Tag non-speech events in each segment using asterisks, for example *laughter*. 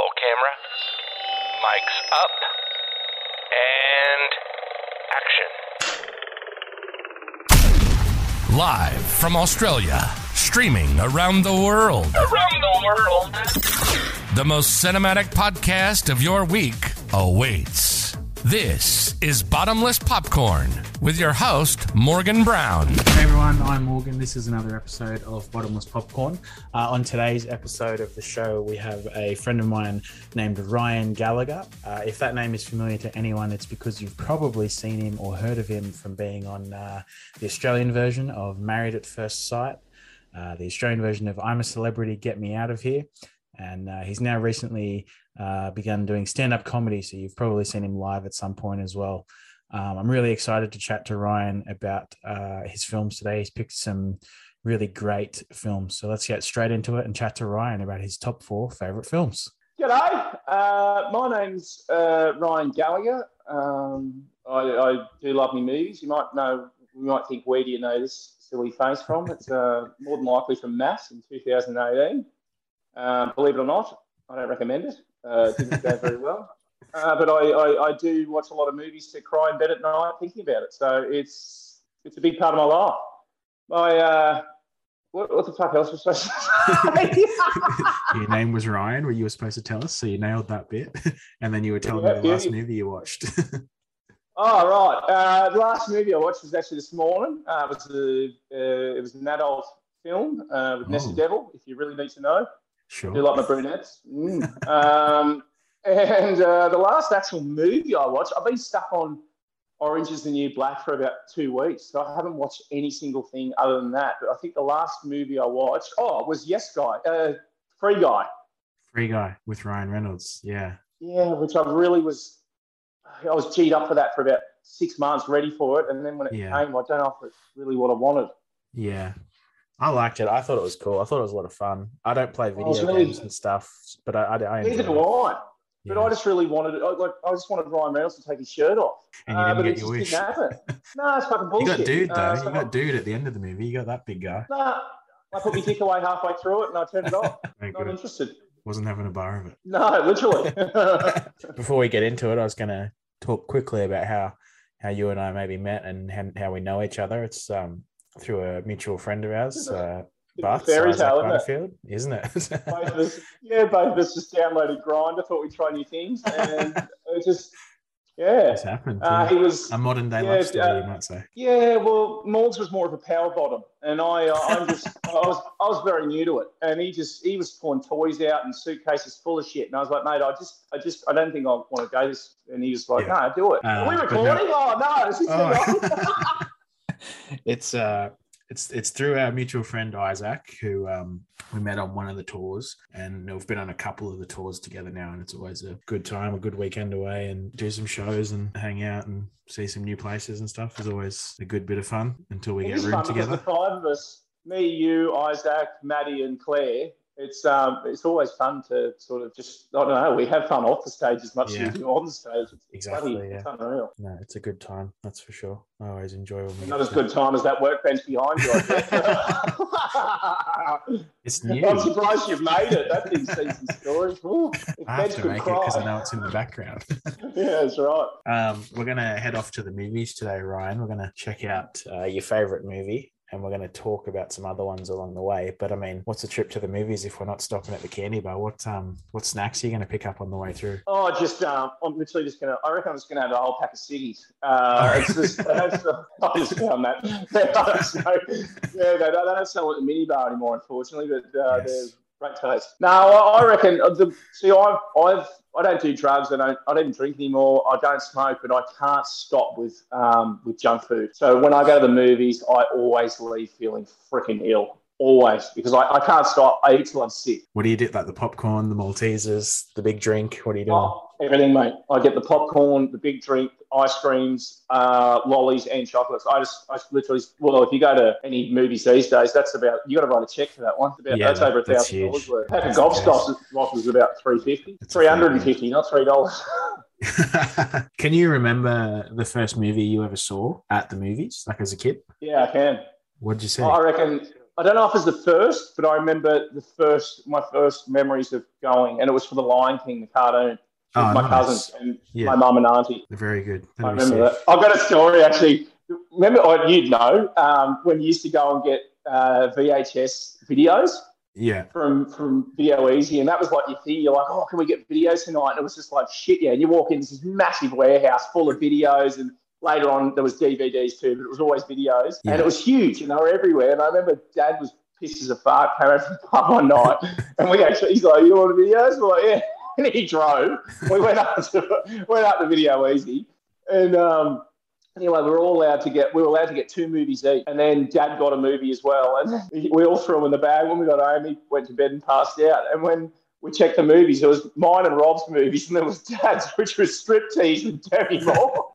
Roll camera. Mics up. And action. Live from Australia, streaming around the world. Around the world. The most cinematic podcast of your week awaits. This is Bottomless Popcorn with your host, Morgan Brown. Hey everyone, I'm Morgan. This is another episode of Bottomless Popcorn. Uh, on today's episode of the show, we have a friend of mine named Ryan Gallagher. Uh, if that name is familiar to anyone, it's because you've probably seen him or heard of him from being on uh, the Australian version of Married at First Sight, uh, the Australian version of I'm a Celebrity, Get Me Out of Here. And uh, he's now recently uh, begun doing stand up comedy. So you've probably seen him live at some point as well. Um, I'm really excited to chat to Ryan about uh, his films today. He's picked some really great films. So let's get straight into it and chat to Ryan about his top four favorite films. G'day. Uh, my name's uh, Ryan Gallagher. Um, I, I, do love me movies. You might know, you might think, where do you know this silly face from? It's uh, more than likely from MAFS in 2018. Uh, believe it or not, I don't recommend it. Uh, didn't go very well. *laughs* Uh, but I, I, I, do watch a lot of movies to cry in bed at night thinking about it. So it's it's a big part of my life. My uh, what, what the fuck else was supposed to say? *laughs* *laughs* Your name was Ryan. Were you were supposed to tell us? So you nailed that bit, and then you were telling Yeah, me the last movie you watched. Oh right. Uh, the last movie I watched was actually this morning. Uh, it was a uh, it was an adult film uh, with Nessie Oh. Devil. If you really need to know. Sure. Do like my brunettes. Mm. um, and uh, the last actual movie I watched, I've been stuck on Orange is the New Black for about two weeks. So I haven't watched any single thing other than that. But I think the last movie I watched, oh, was Yes Guy, uh, Free Guy. Free guy with Ryan Reynolds. Yeah. Yeah, which I really was, I was G'd up for that for about six months, ready for it. And then when it Yeah. came, I don't know if it's really what I wanted. Yeah. I liked it. I thought it was cool. I thought it was a lot of fun. I don't play video really- games and stuff, but I, I, I Neither do. I. But Yeah. I just really wanted it. I, like, I just wanted Ryan Reynolds to take his shirt off. And you Uh, didn't but get it your just wish. didn't happen. *laughs* No, it's fucking bullshit. You got dude though. Uh, you got dude at the end of the movie. You got that big guy. Nah, I put my dick away halfway through it and I turned it off. *laughs* Not good. interested. Wasn't having a bar of it. No, literally. *laughs* Before we get into it, I was going to talk quickly about how how you and I maybe met and how, how we know each other. It's um through a mutual friend of ours, uh, Fairy tale, isn't it? Butterfield, isn't it? both of us, yeah, both of us just downloaded Grindr, thought we'd try new things, and it just, yeah. it's happened. Uh, yeah. he was, a modern day yeah, story, uh, you might say. yeah. Well, Morgs was more of a power bottom, and I, uh, I'm just, I was, I was very new to it, and he just, he was pulling toys out and suitcases full of shit, and I was like, mate, I just, I just, I don't think I want to go this, and he was like, Yeah. no, do it. Uh, Are we recording? Oh no, is this thing? Oh. *laughs* *laughs* it's uh it's it's through our mutual friend Isaac who um we met on one of the tours and we've been on a couple of the tours together now and it's always a good time a good weekend away and do some shows and hang out and see some new places and stuff is always a good bit of fun until we It get room together The five of us, me, you, Isaac, Maddie, and Claire. It's um, it's always fun to sort of just I don't know. We have fun off the stage as much Yeah. as we do on the stage. It's Exactly, bloody- yeah. It's unreal. no it's a good time that's for sure I always enjoy when we Not as good time as that workbench behind you. I *laughs* guess. *laughs* it's new I'm surprised you've made it. That thing sees some stories. Ooh, I have to make it because I know it's in the background *laughs* yeah, that's right. Um, we're gonna head off to the movies today, Ryan. We're gonna check out uh, your favorite movie, and we're gonna talk about some other ones along the way. But I mean, what's a trip to the movies if we're not stopping at the candy bar? What um, what snacks are you gonna pick up on the way through? Oh, just um, I'm literally just gonna. I reckon I'm just gonna have a whole pack of ciggies. Uh, it's just *laughs* I just found that. *laughs* They don't sell, yeah, they don't, sell at the minibar anymore, unfortunately. But uh, Yes. they're great taste. No, I, I reckon. uh, The, see, I've, I've I don't do drugs. I don't. I don't drink anymore. I don't smoke, but I can't stop with um, with junk food. So when I go to the movies, I always leave feeling freaking ill. Always because I, I can't stop. I eat till I'm sick. What do you do? Like the popcorn, the Maltesers, the big drink. What are you doing? Oh, everything, mate. I get the popcorn, the big drink, ice creams, uh, lollies, and chocolates. I just, I just literally, well, if you go to any movies these days, that's about you got to write a check for that one. It's about, Yeah, that's that- over a thousand dollars worth. Pack of golf gobstops was about 350 that's 350 not three dollars. *laughs* Can you remember the first movie you ever saw at the movies, like as a kid? yeah, I can. What did you see? I reckon I don't know if it's the first, but I remember the first, my first memories of going, and it was for the Lion King, the cartoon. with Oh, my nice. cousins and Yeah. my mum and auntie. They're very good. I That'd be remember that. I've got a story actually. Remember, oh, you'd know um, when you used to go and get uh, VHS videos Yeah. from from Video Ezy, and that was like your thing. You're like, oh, can we get videos tonight? And it was just like shit, yeah. And you walk into this massive warehouse full of videos, and later on there was DVDs too, but it was always videos, Yeah. and it was huge, and they were everywhere. And I remember Dad was pissed as a fart, came out from the pub one night, *laughs* and we actually he's like, you want the videos? We're like, yeah. *laughs* And he drove. We went up to went up to Video Ezy, and um, anyway, we were all allowed to get we were allowed to get two movies each, and then Dad got a movie as well, and *laughs* we all threw them in the bag. When we got home, he went to bed and passed out. And when we checked the movies, it was mine and Rob's movies, and there was Dad's, which was Striptease and Demi Moore.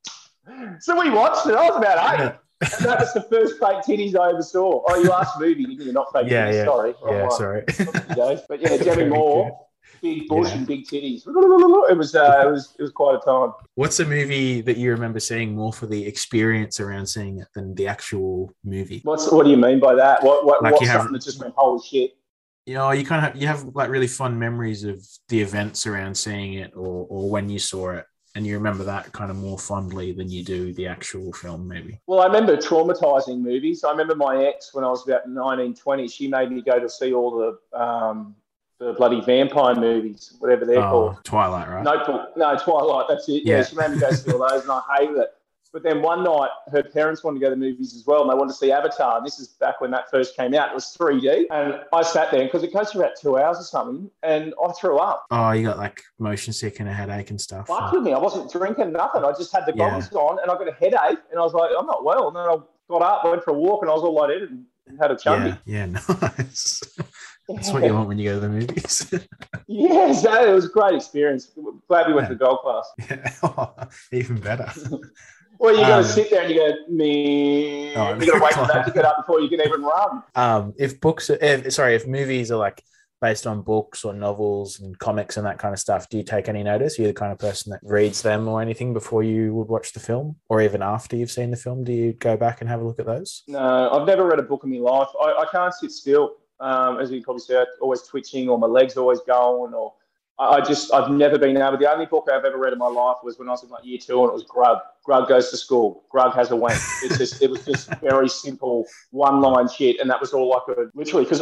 So we watched it. I was about eight. And *laughs* that was the first fake titties I ever saw. Oh, you asked movie, didn't you? Not fake Yeah, titties. yeah. Sorry. Yeah, Oh, sorry. But yeah, *laughs* Demi Moore, big bush Yeah. and big titties. It was uh, it was it was quite a time. What's a movie that you remember seeing more for the experience around seeing it than the actual movie? What's what do you mean by that? What what Like what's you have- something that just went holy shit? You know, you kind of have, you have like really fun memories of the events around seeing it or or when you saw it, and you remember that kind of more fondly than you do the actual film, maybe. Well, I remember traumatizing movies. I remember my ex when I was about 19, 20, she made me go to see all the um, the bloody vampire movies, whatever they're Oh, called. Twilight, right? Notebook, no, Twilight, that's it. Yeah. Yeah. she made me go see all those and I hated it. But then one night, her parents wanted to go to the movies as well, and they wanted to see Avatar. And this is back when that first came out. It was 3D, and I sat there because it goes for about two hours or something, and I threw up. Oh, you got like motion sick and a headache and stuff. Fuck with me. I wasn't drinking nothing. I just had the Yeah. goggles on, and I got a headache, and I was like, I'm not well. And then I got up, went for a walk, and I was all lightheaded and, had a chummy. Yeah, yeah, *laughs* nice. That's what you want when you go to the movies. *laughs* Yeah, so it was a great experience. Glad we went to the gold class. *laughs* yeah. Even better. Well, you got to Um, sit there and you go, me. Oh, you got to wait for that to get up before you can even run. um, if books, are, if, sorry, if movies are like based on books or novels and comics and that kind of stuff, do you take any notice? Are you the kind of person that reads them or anything before you would watch the film, or even after you've seen the film? Do you go back and have a look at those? No, I've never read a book in my life. I, I can't sit still. Um, as you can probably see, I'm always twitching or my legs are always going or I I just, I've never been able. The only book I've ever read in my life was when I was in like year two and it was Grug. Grug goes to school. Grug has a wank. It's just, it was just very simple one line shit. And that was all I could literally, because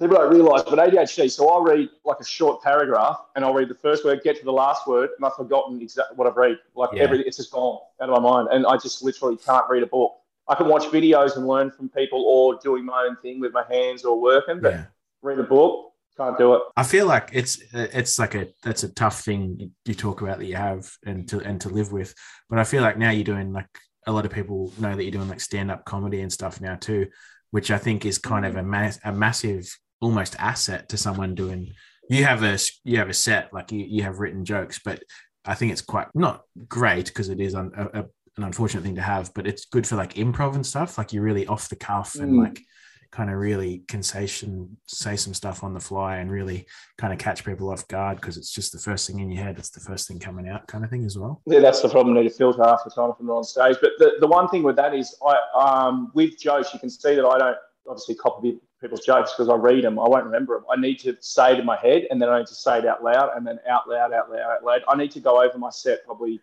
people don't realize, but ADHD, so I'll read like a short paragraph and I'll read the first word, get to the last word, and I've forgotten exactly what I've read. Like Yeah. every, it's just gone out of my mind. And I just literally can't read a book. I can watch videos and learn from people or doing my own thing with my hands or working, but Yeah. read a book, can't do it. I feel like it's it's like a that's a tough thing you, talk about that you have and to and to live with. But I feel like now you're doing like a lot of people know that you're doing like stand up comedy and stuff now too, which I think is kind of a mass a massive almost asset to someone doing. You have a you have a set like you you have written jokes, but I think it's quite not great because it is un, a, a, an unfortunate thing to have, but it's good for like improv and stuff. Like you're really off the cuff and Mm. like kind of really can say some say some stuff on the fly and really kind of catch people off guard because it's just the first thing in your head. It's the first thing coming out, kind of thing as well. Yeah, that's the problem. I need to filter half the time I'm on stage. But the, the one thing with that is, I um, with jokes, you can see that I don't obviously copy people's jokes because I read them. I won't remember them. I need to say it in my head, and then I need to say it out loud, and then out loud, out loud, out loud. I need to go over my set probably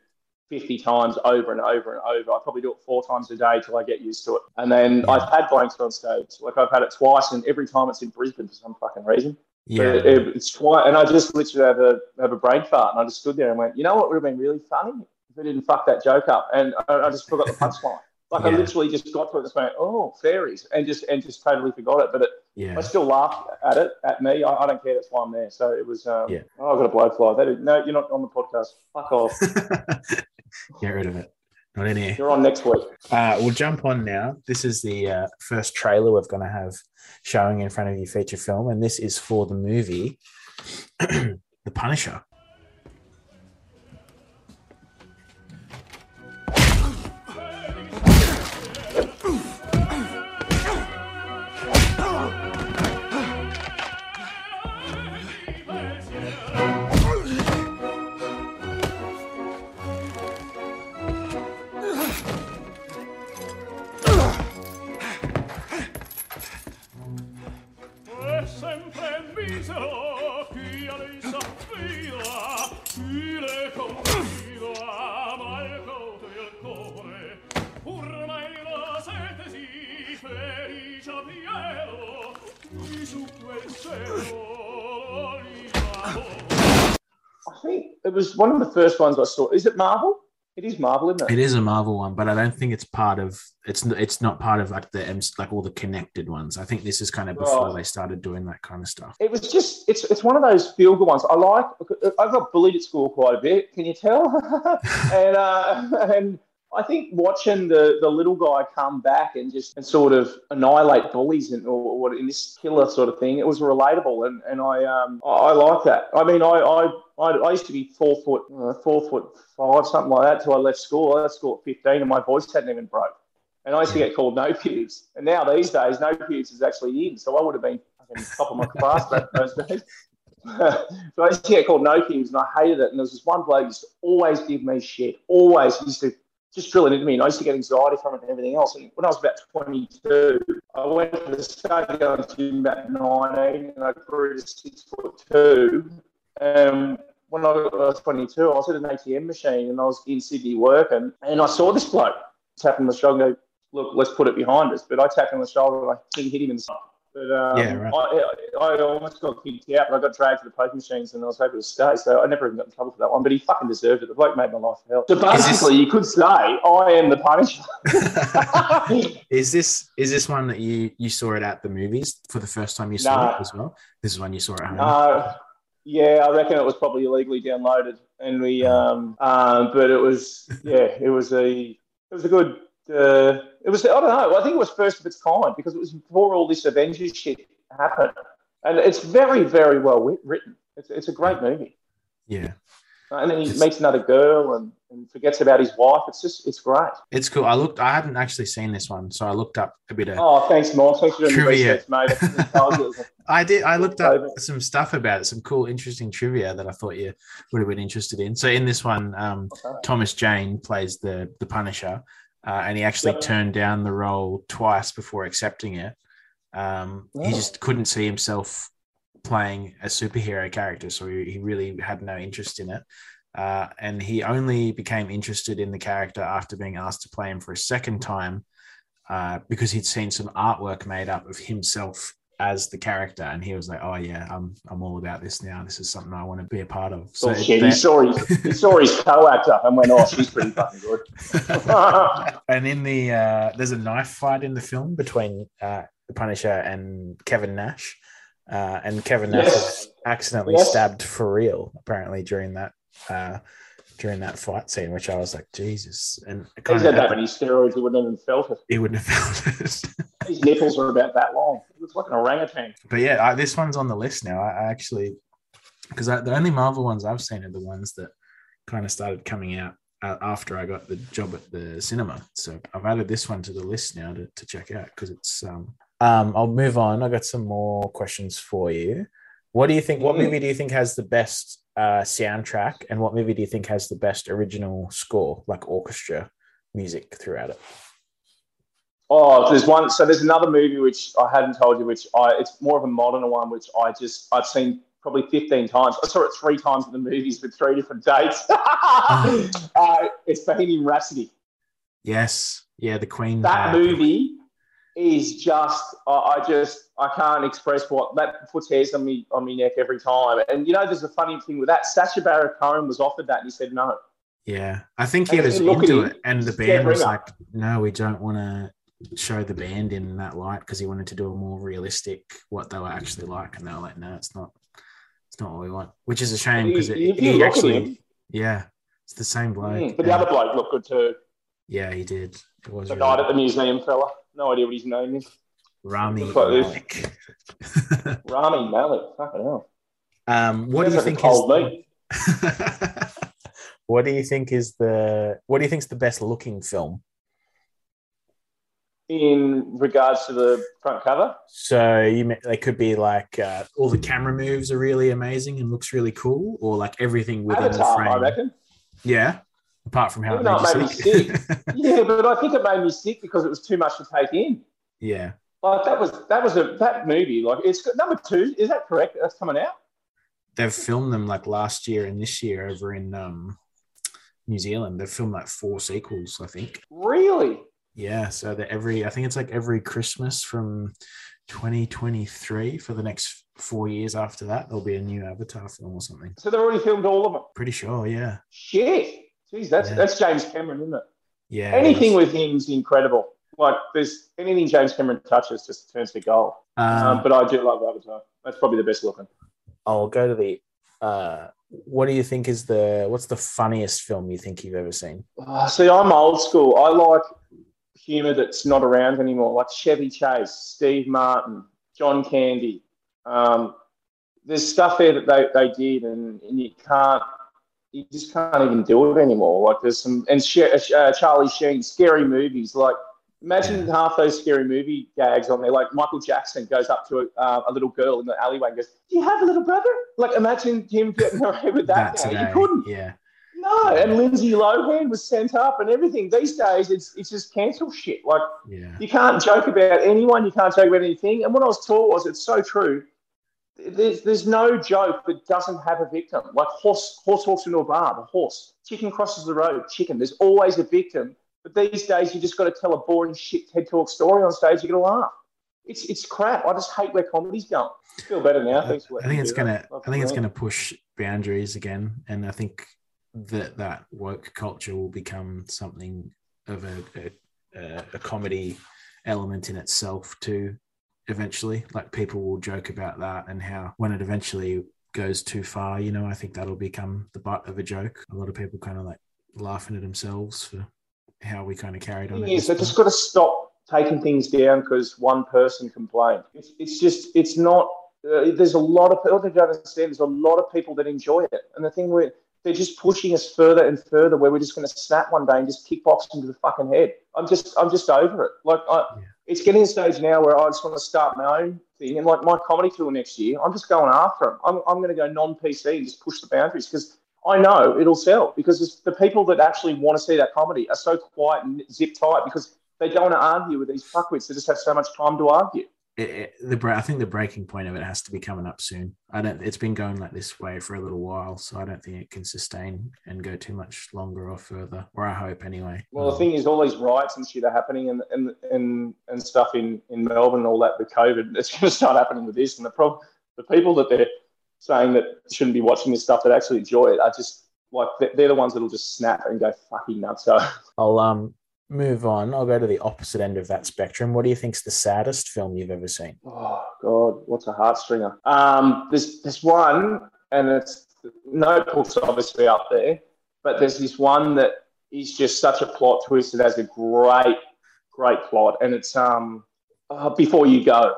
50 times over and over and over. I probably do it four times a day till I get used to it. And then Yeah. I've had blanks on stage. Like I've had it twice, and every time it's in Brisbane for some fucking reason. Yeah, But it, it's twice, and I just literally have a have a brain fart, and I just stood there and went, you know what would have been really funny if I didn't fuck that joke up, and I, I just forgot the *laughs* punchline. Like I literally just got to it and just went, oh fairies, and just and just totally forgot it. But it, yeah. I still laughed at it at me. I, I don't care. That's why I'm there. So it was. Um, Yeah. Oh, I've got a blowfly. That is, no, you're not on the podcast. Fuck off. *laughs* *laughs* Get rid of it. Not in here. You're on next week. Uh, we'll jump on now. This is the uh, first trailer we're going to have showing in front of you feature film, and this is for the movie *clears throat* The Punisher. It was one of the first ones I saw. Is it Marvel? It is Marvel, isn't it? It is a Marvel one, but I don't think it's part of it's it's not part of like the like all the connected ones. I think this is kind of before Right. they started doing that kind of stuff. It was just it's it's one of those feel good ones. I like. I got bullied at school quite a bit. Can you tell? *laughs* and uh, *laughs* and I think watching the the little guy come back and just and sort of annihilate bullies and or what in this killer sort of thing, it was relatable and and I um I, I like that. I mean I I. I, I used to be four foot, uh, four foot five, something like that, till I left school. I at 15 and my voice hadn't even broke. And I used to get called no pubes. And now these days, no pubes is actually in. So I would have been top of my class back those days. *laughs* so I used to get called no pubes and I hated it. And there was this one bloke who used to always give me shit. Always He used to just drill it into me. And I used to get anxiety from it and everything else. And when I was about 22, I went to the started going to about 19 and I grew to six foot two. Um, when I was 22, I was at an ATM machine and I was in Sydney working, and I saw this bloke tap him on the shoulder and go, Look, let's put it behind us. But I tapped him on the shoulder and I hit him in the side. But um, Yeah, right. I, I, I almost got kicked out, but I got dragged to the poker machines and I was able to stay. So I never even got in trouble for that one. But he fucking deserved it. The bloke made my life hell. So this- basically, you could say I am the Punisher. *laughs* *laughs* is this is this one that you you saw it at the movies for the first time you saw No. it as well? This is one you saw it at home. Uh, yeah, I reckon it was probably illegally downloaded, and we, um, um, but it was, yeah, it was a, it was a good, uh, it was, I don't know, I think it was first of its kind because it was before all this Avengers shit happened, and it's very, very well written. It's, it's a great movie, yeah, and then he It's- meets another girl and, and forgets about his wife. It's just, it's great. it's cool. I looked. I hadn't actually seen this one, so I looked up a bit of. Oh, thanks, Mike. Thanks for doing Trivia. research, mate. I couldn't tell you. I did. I looked up some stuff about it, some cool, interesting trivia that I thought you would have been interested in. So in this one, um, Okay. Thomas Jane plays the the Punisher, uh, and he actually Yep. turned down the role twice before accepting it. Um, He Oh. just couldn't see himself playing a superhero character, so he, he really had no interest in it. Uh, and he only became interested in the character after being asked to play him for a second time, uh, because he'd seen some artwork made up of himself as the character, and he was like, "Oh yeah, I'm I'm all about this now. This is something I want to be a part of." So Bullshit. He that- saw his, he saw his *laughs* co-actor and went, "Oh, she's pretty fucking good." *laughs* and in the uh, there's a knife fight in the film between uh, the Punisher and Kevin Nash, uh, and Kevin Nash Yes. accidentally Yes. stabbed for real apparently during that uh, during that fight scene, which I was like, Jesus, and it He's kind had that many steroids, he wouldn't have even felt it. he wouldn't have felt it. *laughs* His nipples are about that long. He looks like an orangutan. but yeah, I, this one's on the list now. I, I actually because the only Marvel ones I've seen are the ones that kind of started coming out uh, after I got the job at the cinema. So I've added this one to the list now to, to check out because it's. Um, um, I'll move on. I got some more questions for you. What do you think? What Mm. movie do you think has the best uh, soundtrack, and what movie do you think has the best original score, like orchestra music throughout it? Oh, there's one. So there's another movie which I hadn't told you, which I it's more of a modern one, which I just I've seen probably 15 times. I saw it three times at the movies with three different dates. *laughs* uh, it's Bohemian Rhapsody. Yes, yeah, the Queen. That uh, movie is just I, I just I can't express what that puts hairs on me on my neck every time. And you know, there's a funny thing with that. Sacha Baron Cohen was offered that, and he said no. Yeah, I think he And was if you look into it, and the band was like, "No, we don't want to show the band in that light because he wanted to do a more realistic what they were actually like." And they were like, "No, it's not. It's not what we want." Which is a shame because he at actually, yeah, it's the same bloke. Mm, but the other bloke looked good too. yeah, he did. Was The really night at the museum fella. No idea what his name is. Rami looks like this. Malek. *laughs* Rami. Fucking hell. um, what do you Sounds like a think is? meat. *laughs* what do you think is the? What do you think is the best looking film? In regards to the front cover, So you may, they could be like uh, all the camera moves are really amazing and looks really cool, or like everything within the frame. I reckon. Yeah, apart from how it made it made me sick. *laughs* Yeah, but I think it made me sick because it was too much to take in. yeah, Like that was that was a that movie. Like it's number two. Is that correct? That's coming out. they've filmed them like last year and this year over in um, New Zealand. They've filmed like four sequels, I think. Really? Yeah, so that every I think it's like every Christmas from 2023 for the next four years after that. There'll be a new Avatar film or something. So they've already filmed all of them. Pretty sure, yeah. Shit. Jeez, that's Yeah. that's James Cameron, isn't it? Yeah. Anything it is. with him's incredible. Like there's anything James Cameron touches just turns to gold. Um, Um, but I do love Avatar. That's probably the best looking. I'll go to the. Uh, what do you think is the what's the funniest film you think you've ever seen? Oh, see, I'm old school. I like humour that's not around anymore, like Chevy Chase, Steve Martin, John Candy. Um, there's stuff there that they, they did, and, and you can't, you just can't even do it anymore. Like there's some, and Sh- uh, Charlie Sheen, scary movies. Like imagine half those scary movie gags on there. Like Michael Jackson goes up to a, uh, a little girl in the alleyway and goes, "Do you have a little brother?" Like imagine him getting away with that. That now. You couldn't. yeah. No, and Lindsay Lohan was sent up and everything. These days, it's it's just cancel shit. Like Yeah. you can't joke about anyone, you can't joke about anything. And what I was taught was, it's so true. There's there's no joke that doesn't have a victim. Like horse horse walks into a bar, the horse. Chicken crosses the road, chicken. There's always a victim. But these days, you just got to tell a boring shit TED talk story on stage. You're gonna laugh. It's it's crap. I just hate where comedy's going. I feel better now. Thanks I think it's gonna. I think it's gonna push boundaries again, and I think that that woke culture will become something of a a, a comedy element in itself too. Eventually, like people will joke about that and how when it eventually goes too far, you know, I think that'll become the butt of a joke. A lot of people kind of like laughing at themselves for how we kind of carried on. Yeah, at is, this they just got to stop taking things down because one person complained. It's, it's just, it's not. Uh, there's a lot of people that don't understand. There's a lot of people that enjoy it, and the thing where they're just pushing us further and further, where we're just going to snap one day and just kickbox into the fucking head. I'm just, I'm just over it. Like, I, Yeah. It's getting to a stage now where I just want to start my own thing, and like my comedy tour next year, I'm just going after them. I'm, I'm going to go non-PC and just push the boundaries because I know it'll sell because the people that actually want to see that comedy are so quiet and zip tight because they don't want to argue with these fuckwits. They just have so much time to argue. It, it, the I think the breaking point of it has to be coming up soon. I don't. It's been going like this way for a little while, so I don't think it can sustain and go too much longer or further. Or I hope anyway. Well, the thing is, all these riots and shit are happening, and and and, and stuff in, in Melbourne and all that with COVID. It's going to start happening with this, and the problem, the people that they're saying that shouldn't be watching this stuff that actually enjoy it are just like they're, they're the ones that'll just snap and go fucking nuts. *laughs* So I'll um move on. I'll go to the opposite end of that spectrum. What do you think's the saddest film you've ever seen? Oh God, what's a heartstringer? Um, there's there's one, and it's Notebook's obviously up there, but there's this one that is just such a plot twist. It has a great, great plot, and it's um, uh, Before You Go.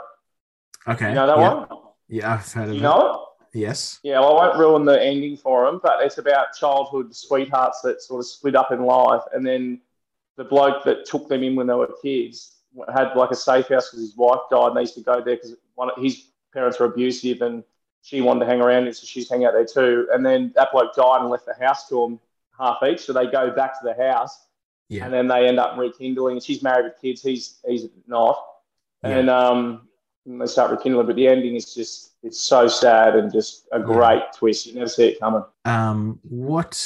Okay. You know that yeah. one? Yeah, I've heard of You it. know it? Yes. Yeah, well, I won't ruin the ending for him, but it's about childhood sweethearts that sort of split up in life, and then the bloke that took them in when they were kids had like a safe house because his wife died, and they used to go there because one of his parents were abusive, and she wanted to hang around, and so she's hanging out there too. And then that bloke died and left the house to them half each, so they go back to the house, Yeah. and then they end up rekindling. She's married with kids, he's he's not, Yeah. and um, and they start rekindling. But the ending is just it's so sad and just a great twist. You never see it coming. Um. What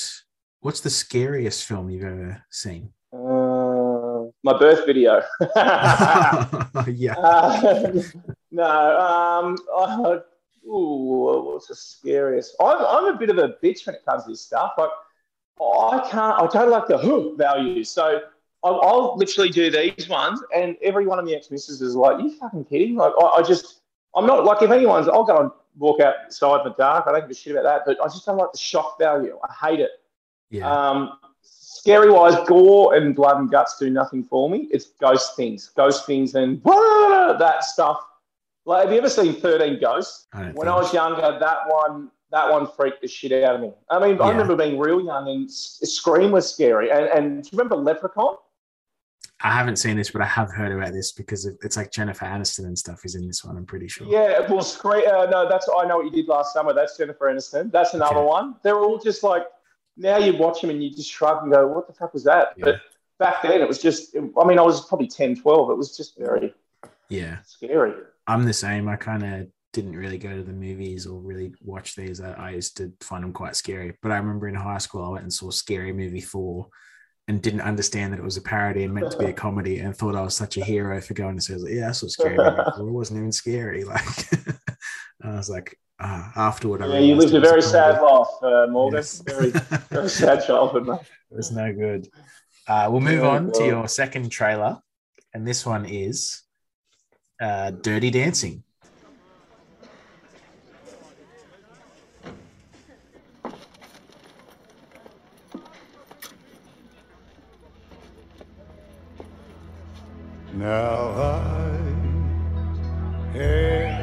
What's the scariest film you've ever seen? My birth video. *laughs* *laughs* yeah. Uh, *laughs* no, um, uh, ooh, what's the scariest? I'm, I'm a bit of a bitch when it comes to this stuff. Like, I can't, I don't like the hook values. So I'll, I'll literally do these ones, and every one of the ex misses is like, you fucking kidding? Like, I, I just, I'm not like, if anyone's, I'll go and walk outside in the dark. I don't give a shit about that, but I just don't like the shock value. I hate it. Yeah. Um, scary wise, gore and blood and guts do nothing for me. It's ghost things, ghost things, and that stuff. Like, have you ever seen Thirteen Ghosts? I When I was younger, that one that one freaked the shit out of me. I mean, I remember being real young and Scream was scary. And, and do you remember Leprechaun? I haven't seen this, but I have heard about this because it's like Jennifer Aniston and stuff is in this one. I'm pretty sure. Yeah, well, Scream. Uh, no, that's what I know what you did last summer. That's Jennifer Aniston. That's another Okay. one. They're all just like now you watch them and you just shrug and go, "What the fuck was that?" Yeah. But back then, it was just. I mean, I was probably 10, 12. It was just very Yeah. scary. I'm the same. I kind of didn't really go to the movies or really watch these. I, I used to find them quite scary. But I remember in high school, I went and saw Scary Movie 4 and didn't understand that it was a parody and meant to be a *laughs* comedy and thought I was such a hero for going to say, like, yeah, that's what scary movie *laughs* for. It wasn't even scary. *laughs* Like, I was like, uh, afterward, I Yeah, you realized lived a it was very sad comedy. life, uh, Morgan. Yes. Very, *laughs* very sad childhood, mate. It was no good. Uh, we'll move on to your second trailer, and this one is uh, Dirty Dancing. Now I had the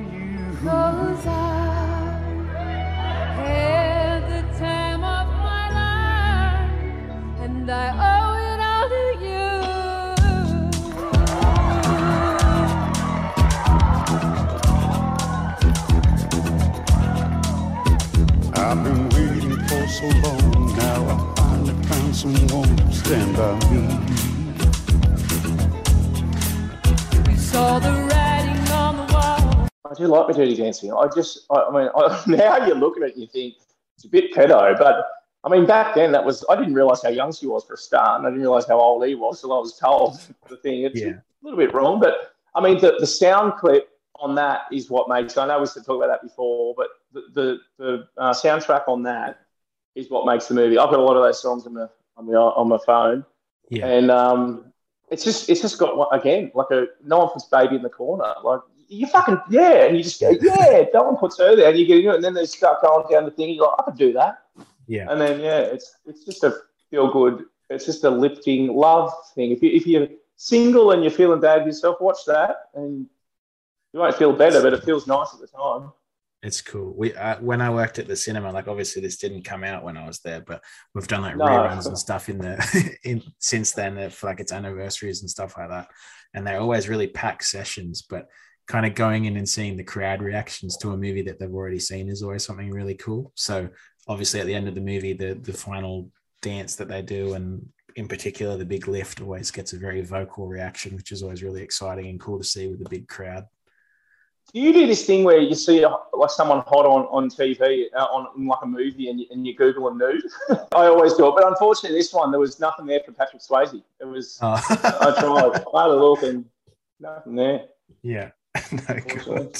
Like dirty dancing. I just, I, I mean, I, *laughs* now you look at it and you think it's a bit pedo, but I mean, back then that was, I didn't realize how young she was for a start, and I didn't realize how old he was till I was told *laughs* the thing. It's Yeah. a little bit wrong, but I mean, the, the sound clip on that is what makes, I know we said talk about that before, but the, the, the uh, soundtrack on that is what makes the movie. I've got a lot of those songs on the, on the, on my phone. Yeah. And um, it's just it's just got again like a no one puts baby in the corner. Like you fucking yeah, and you just go yeah, one puts her there, and you get into it, and then they start going down the thing. You go, I could do that, Yeah. and then yeah, it's it's just a feel good. It's just a lifting love thing. If you if you're single and you're feeling bad with yourself, watch that, and you won't feel better, but it feels nice at the time. It's cool. We uh, when I worked at the cinema, like obviously this didn't come out when I was there, but we've done like No. reruns and stuff in the *laughs* in since then uh, for like its anniversaries and stuff like that. And they're always really packed sessions, but kind of going in and seeing the crowd reactions to a movie that they've already seen is always something really cool. So obviously at the end of the movie, the the final dance that they do and in particular the big lift always gets a very vocal reaction, which is always really exciting and cool to see with a big crowd. Do you do this thing where you see like someone hot on, on TV uh, on in like a movie and you, and you Google them nude? *laughs* I always do it, but unfortunately, this one there was nothing there for Patrick Swayze. It was Oh. I tried, I had a look and nothing there. *laughs* Yeah. *laughs* no good.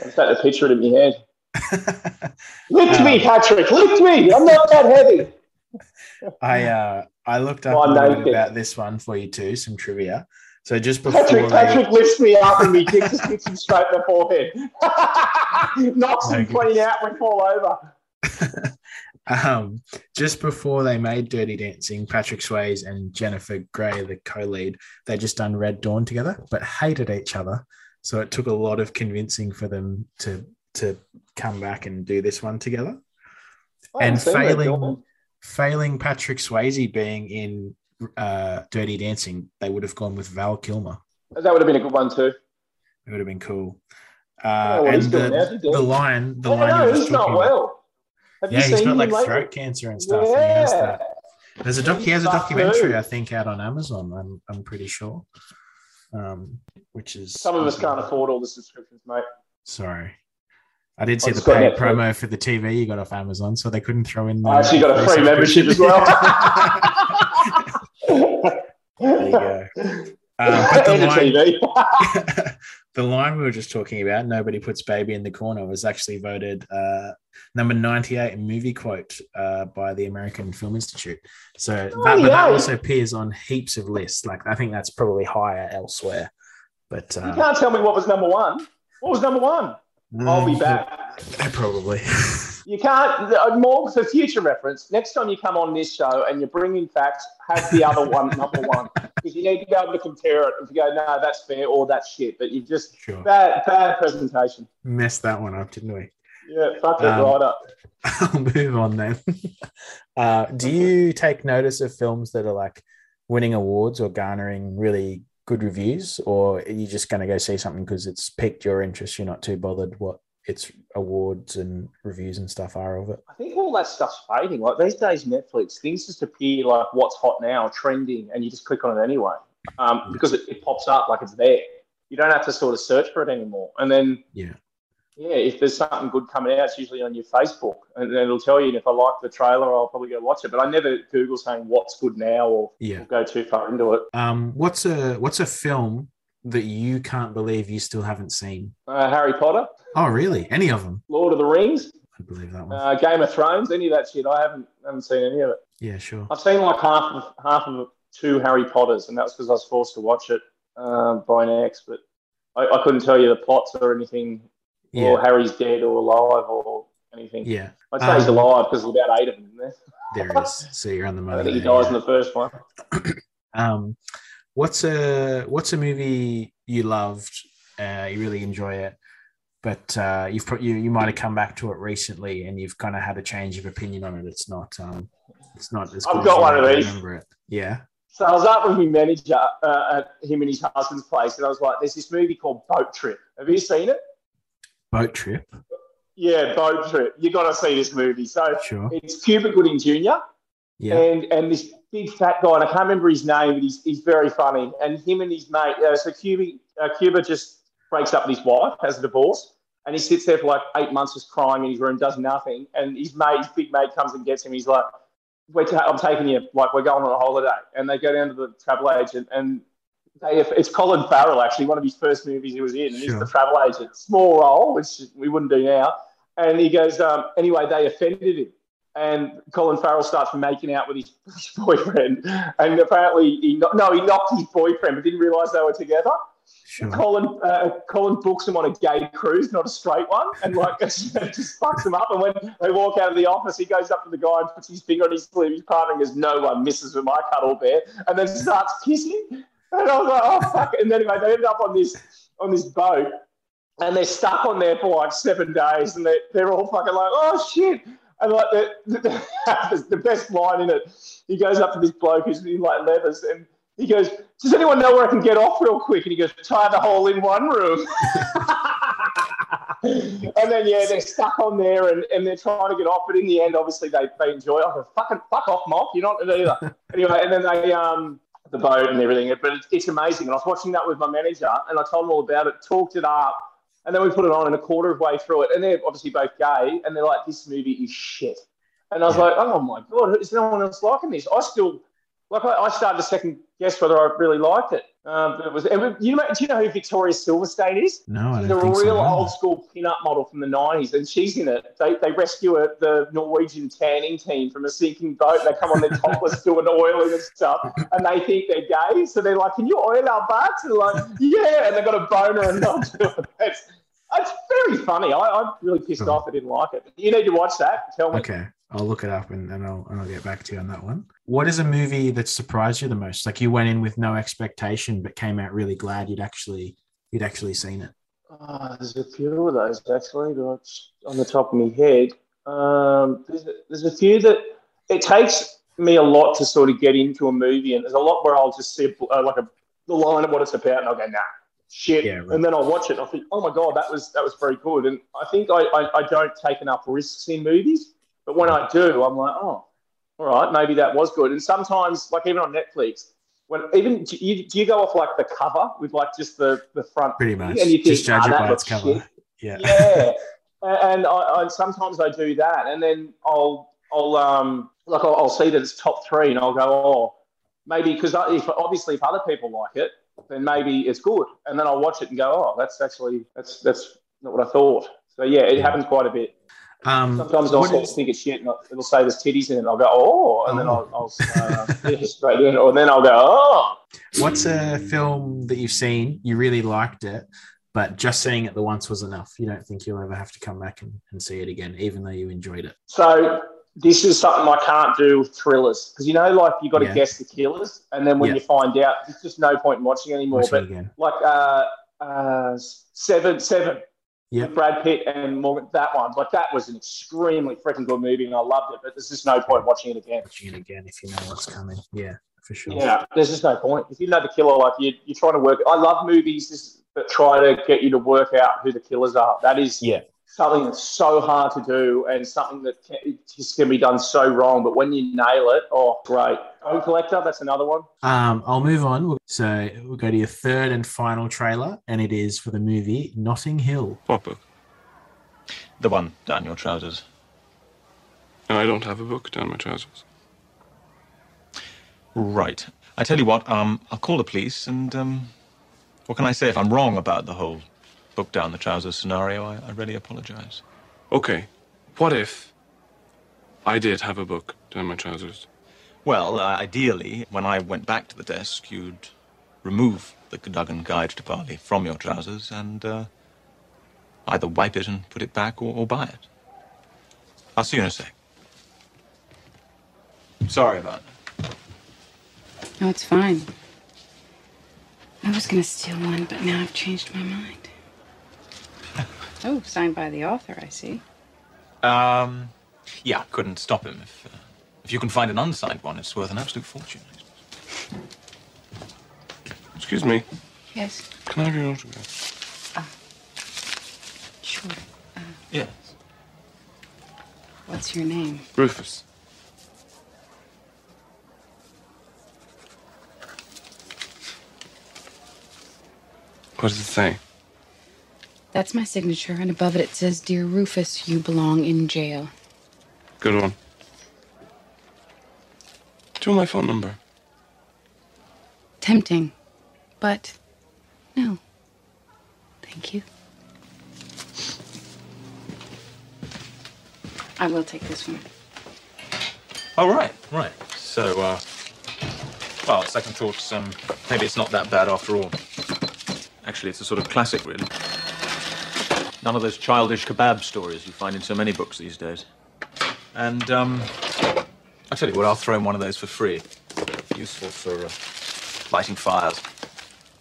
I just had to picture it in my head. *laughs* Lift Um, me, Patrick. Lift me. I'm not that heavy. I uh I looked up Oh, a little bit about this one for you too, some trivia. So just before Patrick, they- Patrick lifts me up and me kicks, *laughs* hits him straight in the forehead. Knocks him Okay. clean out. We fall over. um just before they made Dirty Dancing, Patrick Swayze and Jennifer Grey, the co-lead, they just done Red Dawn together, but hated each other. So it took a lot of convincing for them to to come back and do this one together. Haven't and failing failing Patrick Swayze being in uh, Dirty Dancing, they would have gone with Val Kilmer. That would have been a good one too. It would have been cool. Oh, Uh, and the, the line, the line know. He's not well. Have Yeah, you he's seen got like lately? throat cancer and stuff. And he has Yeah. that. There's a doc. He has a documentary. I think, out on Amazon. I'm I'm pretty sure. Um, which is Some of us can't afford all the subscriptions, mate. Sorry, I did see the paid promo for the TV you got off Amazon, so they couldn't throw in. The I actually got a free membership as well. *laughs* there you go. Um, *laughs* but the line, TV. *laughs* the line we were just talking about, nobody puts baby in the corner, was actually voted uh, number 98 movie quote uh, by the American Film Institute. So that, but that also appears on heaps of lists. Like I think that's probably higher elsewhere. But you uh, can't tell me what was number one. What was number one? I'll be mm, back. *laughs* Probably. *laughs* You can't. uh, More for future reference. Next time you come on this show and you're bringing facts, have the other one *laughs* number one because you need to be able to compare it. If you go, no, that's fair or that's shit, but you just sure. bad, bad presentation. Messed that one up, didn't we? Yeah, fuck it Um, right up. *laughs* I'll move on then. *laughs* Uh, do you take notice of films that are like winning awards or garnering really good reviews, or are you just going to go see something because it's piqued your interest? You're not too bothered what its awards and reviews and stuff are of it. I think all that stuff's fading. Like these days, Netflix things just appear like what's hot now, trending, and you just click on it anyway um, because it, it pops up like it's there. You don't have to sort of search for it anymore. And then Yeah. yeah, if there's something good coming out, it's usually on your Facebook, and then it'll tell you. And if I like the trailer, I'll probably go watch it. But I never Google saying what's good now or, Yeah. or go too far into it. Um, what's a what's a film that you can't believe you still haven't seen? Uh, Harry Potter, Oh, really? Any of them? Lord of the Rings, I believe that one. uh, Game of Thrones, any of that shit. I haven't haven't seen any of it. yeah, sure. I've seen like half of half of two Harry Potters, and that's because I was forced to watch it um, by an ex. But I, I couldn't tell you the plots or anything, or Harry's dead or alive or anything. yeah. I'd say he's Um, alive because there's about eight of them in there. There is. So you're on the *laughs* I money. think he dies yeah. in the first one. *clears throat* Um, what's a what's a movie you loved? Uh, you really enjoy it, but uh, you've pro- you you might have come back to it recently, and you've kind of had a change of opinion on it. It's not um, it's not as. I've good as got one of these. Remember it? Yeah. So I was up with my manager uh, at him and his husband's place, and I was like, "There's this movie called Boat Trip. Have you seen it?" Boat trip. Yeah, Boat Trip. You got to see this movie. So Sure. it's Cuba Gooding Jr. Yeah. and and this big fat guy, and I can't remember his name, but he's, he's very funny. And him and his mate, uh, so Cuba, uh, Cuba just breaks up with his wife, has a divorce, and he sits there for like eight months just crying in his room, does nothing. And his mate, his big mate, comes and gets him. He's like, we're ta- I'm taking you, like we're going on a holiday. And they go down to the travel agent, and they, it's Colin Farrell actually, one of his first movies he was in, and he's the travel agent. Small role, which we wouldn't do now. And he goes, um, anyway, they offended him and Colin Farrell starts making out with his, *laughs* his boyfriend, and apparently he kno- no, he knocked his boyfriend, but didn't realise they were together. Sure. Colin uh, Colin books him on a gay cruise, not a straight one, and like *laughs* just fucks him up. And when they walk out of the office, he goes up to the guy and puts his finger on his sleeve. His partner goes, "No one misses with my cuddle bear," and then starts kissing. And I was like, "Oh fuck!" And then anyway, they end up on this on this boat, and they're stuck on there for like seven days, and they're, they're all fucking like, "Oh shit!" And like the, the, *laughs* the best line in it, he goes up to this bloke who's in like leathers, and he goes, "Does anyone know where I can get off real quick?" And he goes, "Tie the hole in one room." *laughs* and then yeah, they're stuck on there, and, and they're trying to get off, but in the end, obviously they, they enjoy it. I go, "Fucking fuck off, Mock! You're not it either." *laughs* anyway, and then they um the boat and everything, but it's, it's amazing. And I was watching that with my manager, and I told him all about it, talked it up. And then we put it on, and a quarter of the way through it, and they're obviously both gay, and they're like, "This movie is shit." And I was like, "Oh my god, is no one else liking this?" I still, like, I, I started to second guess whether I really liked it. Um, but it was, and you know, do you know who Victoria Silverstein is? No, I She's don't a think so. real no. old school pin-up model from the '90s, and she's in it. They, they rescue a, the Norwegian tanning team from a sinking boat. And they come on their topless *laughs* doing oiling and stuff, and they think they're gay. So they're like, "Can you oil our butts?" And they're like, "Yeah," and they've got a boner and not doing it. It's, it's very funny. I, I'm really pissed Cool. off. I didn't like it. You need to watch that. Tell me. Okay, I'll look it up and, and I'll and I'll get back to you on that one. What is a movie that surprised you the most? Like you went in with no expectation, but came out really glad you'd actually you'd actually seen it. Ah, there's a few of those actually that's on the top of my head. Um, there's, there's a few that it takes me a lot to sort of get into a movie, and there's a lot where I'll just see a, uh, like a the line of what it's about, and I'll go, nah, shit, Yeah, right. and then I'll watch it, and I think, oh my god, that was that was very good, and I think I, I, I don't take enough risks in movies, but when I do, I'm like, oh, all right, maybe that was good, and sometimes like even on Netflix. When even do you, do you go off like the cover with like just the, the front Pretty much. and you think, Just judge "Ah, it by its cover. shit." Yeah. yeah. And I, I sometimes I do that, and then I'll I'll um like I'll, I'll see that it's top three, and I'll go, oh, maybe because if obviously if other people like it, then maybe it's good, and then I'll watch it and go, oh, that's actually that's that's not what I thought. So yeah, it Yeah. happens quite a bit. Um, Sometimes I'll sort of think it's shit, and it'll say there's titties in it, and I'll go, oh, and then Oh. I'll, I'll uh, yeah, straight in, or then I'll go, oh. what's a film that you've seen you really liked it, but just seeing it the once was enough? You don't think you'll ever have to come back and, and see it again, even though you enjoyed it. So this is something I can't do with thrillers because you know, like you've got to Yeah. guess the killers, and then when Yeah. you find out, there's just no point in watching anymore. Watch but again. like uh, uh, Seven, Seven, With Brad Pitt and Morgan, that one, like that was an extremely freaking good movie, and I loved it. But there's just no point watching it again. Watching it again if you know what's coming. Yeah, for sure. Yeah, there's just no point. If you know the killer, like you, you're trying to work. I love movies that try to get you to work out who the killers are. That is Yeah. something that's so hard to do and something that can, it just can be done so wrong. But when you nail it, oh, great. Home Collector, that's another one. Um, I'll move on. So we'll go to your third and final trailer, and it is for the movie Notting Hill. What book? The one down your trousers. No, I don't have a book down my trousers. Right. I tell you what, um, I'll call the police and, um, what can I say? If I'm wrong about the whole book down the trousers scenario, I, I really apologize. Okay. What if I did have a book down my trousers? Well, uh, ideally, when I went back to the desk, you'd remove the Cadogan Guide to Bali from your trousers and uh, either wipe it and put it back or, or buy it. I'll see you in a sec. Sorry about that. No, it's fine. I was gonna steal one, but now I've changed my mind. *laughs* oh, signed by the author, I see. Um, yeah, couldn't stop him. If, uh, if you can find an unsigned one, it's worth an absolute fortune. Excuse me. Yes. Can I have your autograph? Ah. Sure. Uh, yes. What's your name? Rufus. What does it say? That's my signature, and above it it says, Dear Rufus, you belong in jail. Good one. Do you my phone number? Tempting, but no. Thank you. I will take this one. Oh, right, right. So, uh, well, second thoughts, um, maybe it's not that bad after all. Actually, it's a sort of classic, really. None of those childish kebab stories you find in so many books these days. And, um, I tell you what, I'll throw in one of those for free. Useful for uh, lighting fires,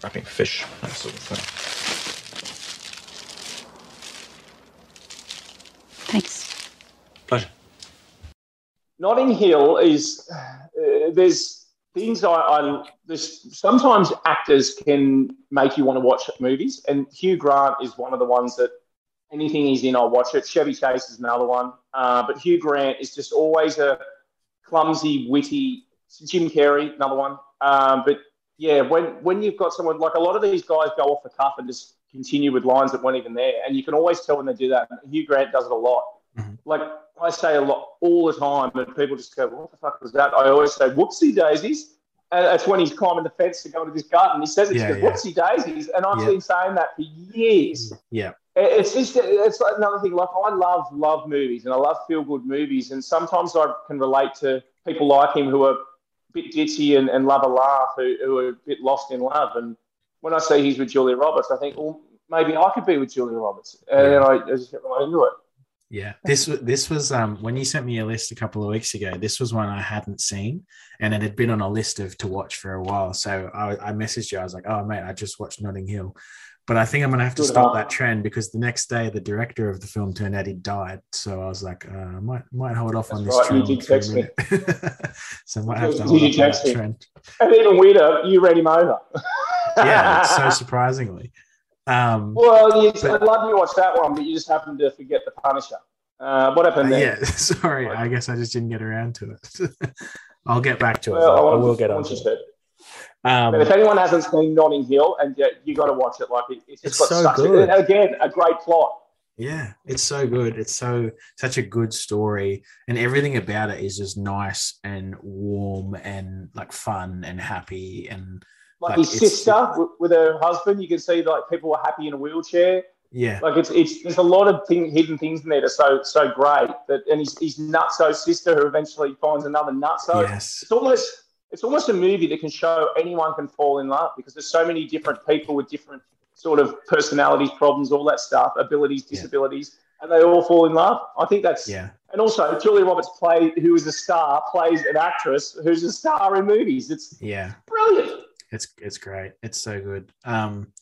wrapping fish, that sort of thing. Thanks. Pleasure. Notting Hill is uh, there's things I, I there's sometimes actors can make you want to watch movies, and Hugh Grant is one of the ones that anything he's in, I'll watch it. Chevy Chase is another one, uh, but Hugh Grant is just always a clumsy, witty. Jim Carrey, another one. Um, but yeah, when when you've got someone like a lot of these guys go off the cuff and just continue with lines that weren't even there, and you can always tell when they do that. Hugh Grant does it a lot. Like I say a lot all the time, and people just go, "What the fuck was that?" I always say, "Whoopsie daisies." And that's when he's climbing the fence to go into this garden. He says it, Yeah, yeah. "Whoopsie daisies," and I've Yeah. been saying that for years. Yeah. It's just it's like another thing. Like I love love movies and I love feel good movies, and sometimes I can relate to people like him who are a bit ditzy and, and love a laugh, who, who are a bit lost in love. And when I see he's with Julia Roberts, I think, well, maybe I could be with Julia Roberts, and then I, I just get right into it. Yeah, this was this was um when you sent me a list a couple of weeks ago. This was one I hadn't seen, and it had been on a list of to watch for a while. So I, I messaged you. I was like, "Oh mate, I just watched Notting Hill," but I think I'm gonna have to stop that trend because the next day the director of the film turned out he died. So I was like, uh, I might might hold off on this That's right, you trend did for a text me. *laughs* so I might have to Did hold you off on that trend. And even weirder, you read him over. Yeah, so *laughs* surprisingly. Um, well, you, But- I'd love you to watch that one, but you just happened to forget the Punisher. Uh, what uh, happened there? yeah, *laughs* sorry. I guess I just didn't get around to it. I'll get back to it. Well, I. Will get on to you it. Um, But if anyone hasn't seen Notting Hill, and yeah, you got to watch it. Like it, it's It's just got so such good. A, again a great plot. Yeah, it's so good. It's so such a good story, and everything about it is just nice and warm and like fun and happy and Like, Like, his sister with, with her husband, you can see like people were happy in a wheelchair. yeah, Like it's it's there's a lot of thing, hidden things in there that's so so great. That and his his nutso sister who eventually finds another nutso. yes, It's almost it's almost a movie that can show anyone can fall in love because there's so many different people with different sort of personalities, problems, all that stuff, abilities, Yeah. disabilities, and they all fall in love. I think that's yeah, and also Julia Roberts play who is a star plays an actress who's a star in movies. It's yeah. brilliant. It's it's great. It's so good. Um,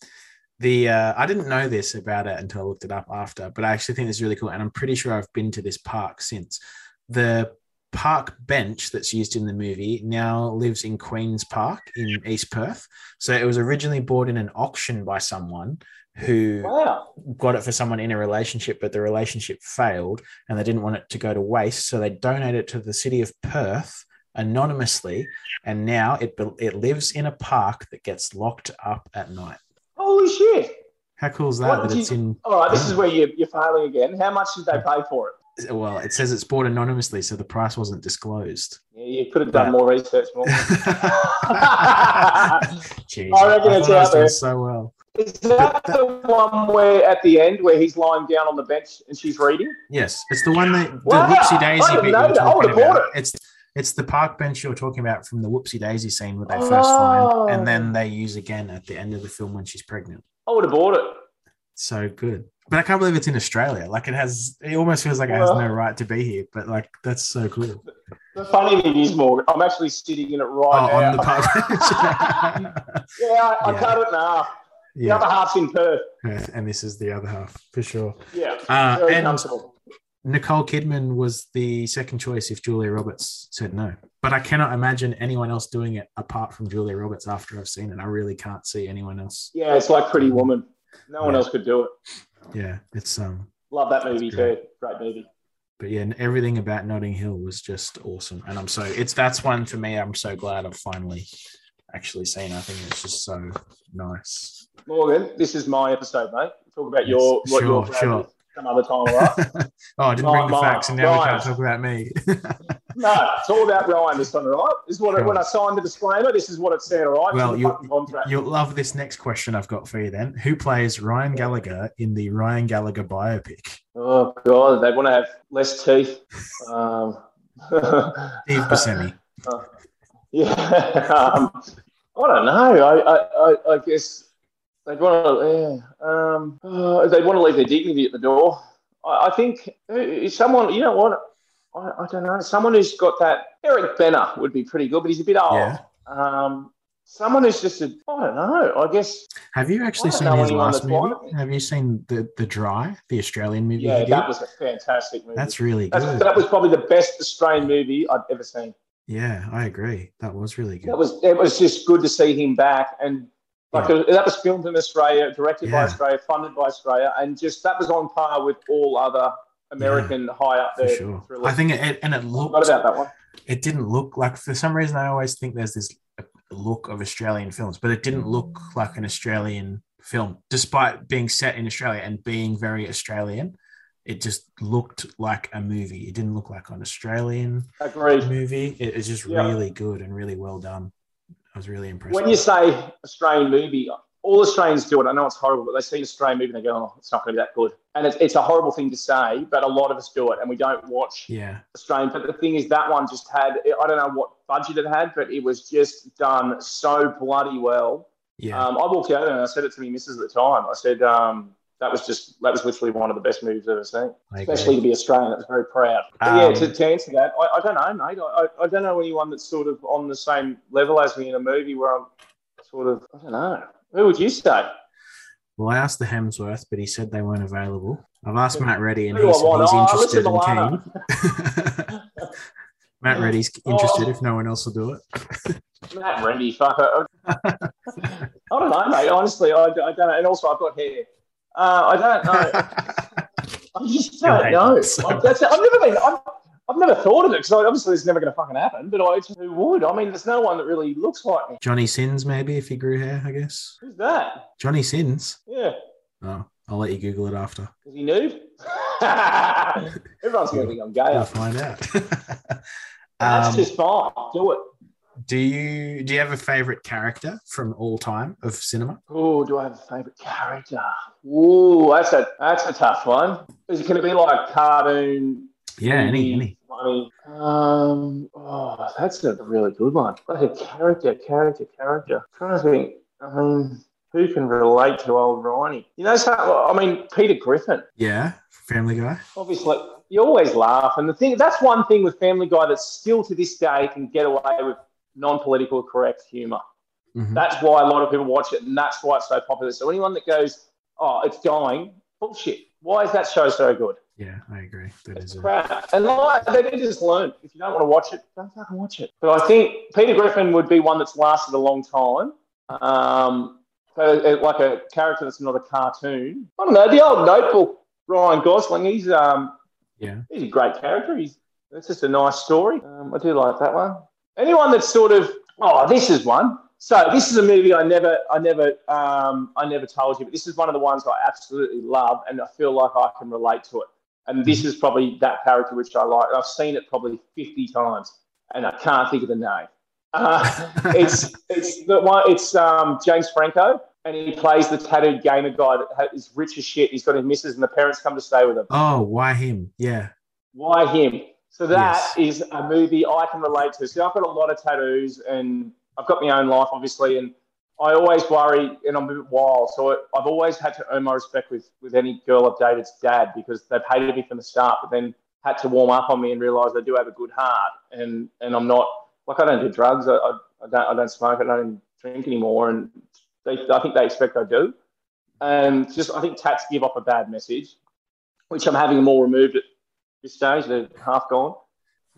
the uh, I didn't know this about it until I looked it up after, but I actually think it's really cool, and I'm pretty sure I've been to this park since. The park bench that's used in the movie now lives in Queens Park in East Perth. So it was originally bought in an auction by someone who Wow. got it for someone in a relationship, but the relationship failed and they didn't want it to go to waste. So they donated it to the city of Perth anonymously. And now it, it lives in a park that gets locked up at night. Holy shit. How cool is that? That you- in, All right, this is where you're, you're failing again. How much did they pay for it? Well, it says it's bought anonymously, so the price wasn't disclosed. Yeah, you could have done more research. More. *laughs* *laughs* Jeez, I reckon it's I was out there. so well. Is that the one where at the end where he's lying down on the bench and she's reading? Yes, it's the one that the Wow, Whoopsie Daisy bit you were talking about. It's it's the park bench you're talking about from the Whoopsie Daisy scene where they first Oh. find, and then oh. they use again at the end of the film when she's pregnant. I would have bought it. So good, but I can't believe it's in Australia. Like it has, it almost feels like it has Well- no right to be here. But like that's so cool. The funny thing is, Morgan, I'm actually sitting in it Oh, right now. on the *laughs* park bench. yeah, I, I Yeah. cut it in half. The yeah, other half's in Perth. and this is the other half for sure. Yeah, Uh, and-. Nicole Kidman was the second choice if Julia Roberts said no. But I cannot imagine anyone else doing it apart from Julia Roberts after I've seen it. I really can't see anyone else. Yeah, it's like Pretty Woman. No one Yeah. else could do it. Yeah, it's um Love that movie Great. too. Great movie. but yeah, and everything about Notting Hill was just awesome. And I'm so it's that's one for me. I'm so glad I've finally actually seen. I think it's just so nice. Morgan, this is my episode, mate. Talk about Yes, your what sure, your sure. Some other time, all right? *laughs* oh, I didn't bring the facts, and now we can't talk about me. *laughs* no, it's all about Ryan this time, all right? This is what Sure. when I signed the disclaimer, this is what it said, all right? Well, It's in the you- fucking contract. You'll love this next question I've got for you. Then, who plays Ryan Gallagher in the Ryan Gallagher biopic? Oh god, they want to have less teeth. Um, *laughs* Steve Buscemi. yeah, um, I don't know. I, I, I, I guess they'd want to. Yeah, um, uh, *sighs* they'd want to leave their dignity at the door. I, I think uh, someone, you know what? I, I don't know. Someone who's got that. Eric Bana would be pretty good, but he's a bit old. Yeah. Um, someone who's just a. I don't know. I guess. Have you actually seen his last that's movie? Have you seen the the Dry, the Australian movie? Yeah, that was a fantastic movie. That's really That's, good. that was probably the best Australian movie I've ever seen. yeah, I agree. That was really good. That was it was just good to see him back and like uh, that was filmed in Australia, directed by Australia, funded by Australia, and just that was on par with all other American high up there. sure. thrillers. I think it, and it What about that one? It didn't look like for some reason I always think there's this look of Australian films, but it didn't look like an Australian film, despite being set in Australia and being very Australian. It just looked like a movie. It didn't look like an Australian Agreed. movie. It was just Yeah. really good and really well done. I was really impressed. When you say Australian movie, all Australians do it. I know it's horrible, but they see an Australian movie and they go, "Oh, it's not going to be that good." And it's, it's a horrible thing to say, but a lot of us do it, and we don't watch yeah, Australian. But the thing is, that one just had I don't know what budget it had, but it was just done so bloody well. yeah, Um, I walked out and I said it to my missus at the time. I said um, that was just that was literally one of the best movies I've ever seen, especially to be Australian. That was very proud. Um, yeah, to, to answer that, I, I don't know, mate. I, I, don't know anyone that's sort of on the same level as me in a movie where I'm sort of I don't know. Who would you say? Well, I asked the Hemsworth, but he said they weren't available. I've asked Matt Reddy, and Who he said want? he's Oh, interested and keen. *laughs* Matt Reddy's *laughs* interested if no one else will do it. *laughs* Matt Reddy, fucker. I, I don't know, mate. Honestly, I, I don't know. And also, I've got hair. Uh, I don't know. *laughs* I just don't know. So I've, that's, I've never been. I've, I've never thought of it because obviously it's never going to fucking happen. But I who would? I mean, there's no one that really looks like me. Johnny Sins, maybe if he grew hair, I guess. Who's that? Johnny Sins. Yeah, Oh, I'll let you Google it after. is he nude? *laughs* Everyone's going to think I'm gay. We'll find out. *laughs* That's um, just fine. Do it. Do you do you have a favorite character from all time of cinema? Oh, do I have a favourite character? Ooh, that's a that's a tough one. Is it going to be like cartoon? Yeah, any any. funny? Um, oh, that's a really good one. Like a character, character, character. trying to think. I mean, who can relate to old Riney? You know, so, I mean, Peter Griffin. Yeah, Family Guy. Obviously, you always laugh, and the thing that's one thing with Family Guy that still to this day can get away with non-political correct humour. Mhm. That's why a lot of people watch it, and that's why it's so popular. So anyone that goes, "Oh, it's dying," bullshit. Why is that show so good? Yeah, I agree. That is a, Crap. And like, they need to just learn. If you don't want to watch it, don't fucking watch it. But I think Peter Griffin would be one that's lasted a long time. Um, So, uh, like a character that's not a cartoon. I don't know. The old Notebook, Ryan Gosling. He's um, Yeah. he's a great character. He's it's just a nice story. Um, I do like that one. Anyone that's sort of oh, this is one. So this is a movie I never, I never, um, I never told you, but this is one of the ones I absolutely love, and I feel like I can relate to it. And this is probably that character which I like. I've seen it probably fifty times, and I can't think of the name. Uh, *laughs* it's it's the one. It's um, James Franco, and he plays the tattooed gamer guy that is rich as shit. He's got his missus, and the parents come to stay with him. Oh, why him? Yeah. Why him? So that Yes. is a movie I can relate to. See, I've got a lot of tattoos, and I've got my own life, obviously, and I always worry, and I'm a bit wild. So I've always had to earn my respect with with any girl I've dated's dad because they've hated me from the start, but then had to warm up on me and realise they do have a good heart, and and I'm not like I don't do drugs, I, I, I don't I don't smoke, I don't drink anymore, and they, I think they expect I do, and just I think tats give off a bad message, which I'm having them all removed at this stage. They're half gone.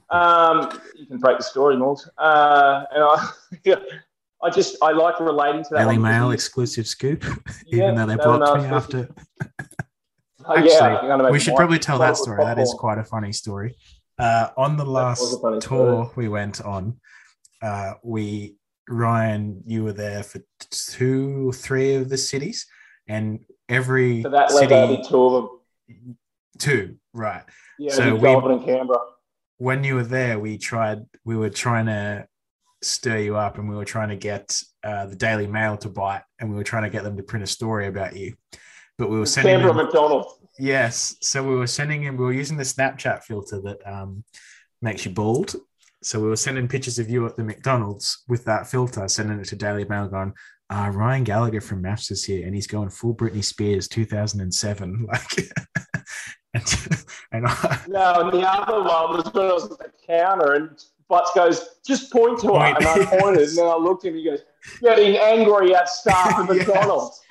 Um, you can break the story, Morgs. Uh, and I, *laughs* I just I like relating to that. Daily Mail exclusive scoop, *laughs* Yeah, even though they blocked me after. *laughs* Oh, yeah, Actually, make we should probably tell that story. That is quite a funny story. Uh, on the last tour story. we went on, uh, we Ryan, you were there for two, three of the cities, and every So that city two of them. two, right? Yeah, So we- and Canberra. when you were there, we tried, we were trying to stir you up and we were trying to get uh, the Daily Mail to bite and we were trying to get them to print a story about you. But we were sending Canberra them, McDonald's. yes. So we were sending him, we were using the Snapchat filter that um, makes you bald. So we were sending pictures of you at the McDonald's with that filter, sending it to Daily Mail going, uh, Ryan Gallagher from MAFS is here and he's going full Britney Spears 2007. *laughs* Like, and, *laughs* and I, No, and the other one was when I was at the counter and Butts goes, just point to her. Point. And I pointed and then I looked at him and he goes, getting angry at staff at *laughs* Yes. McDonald's.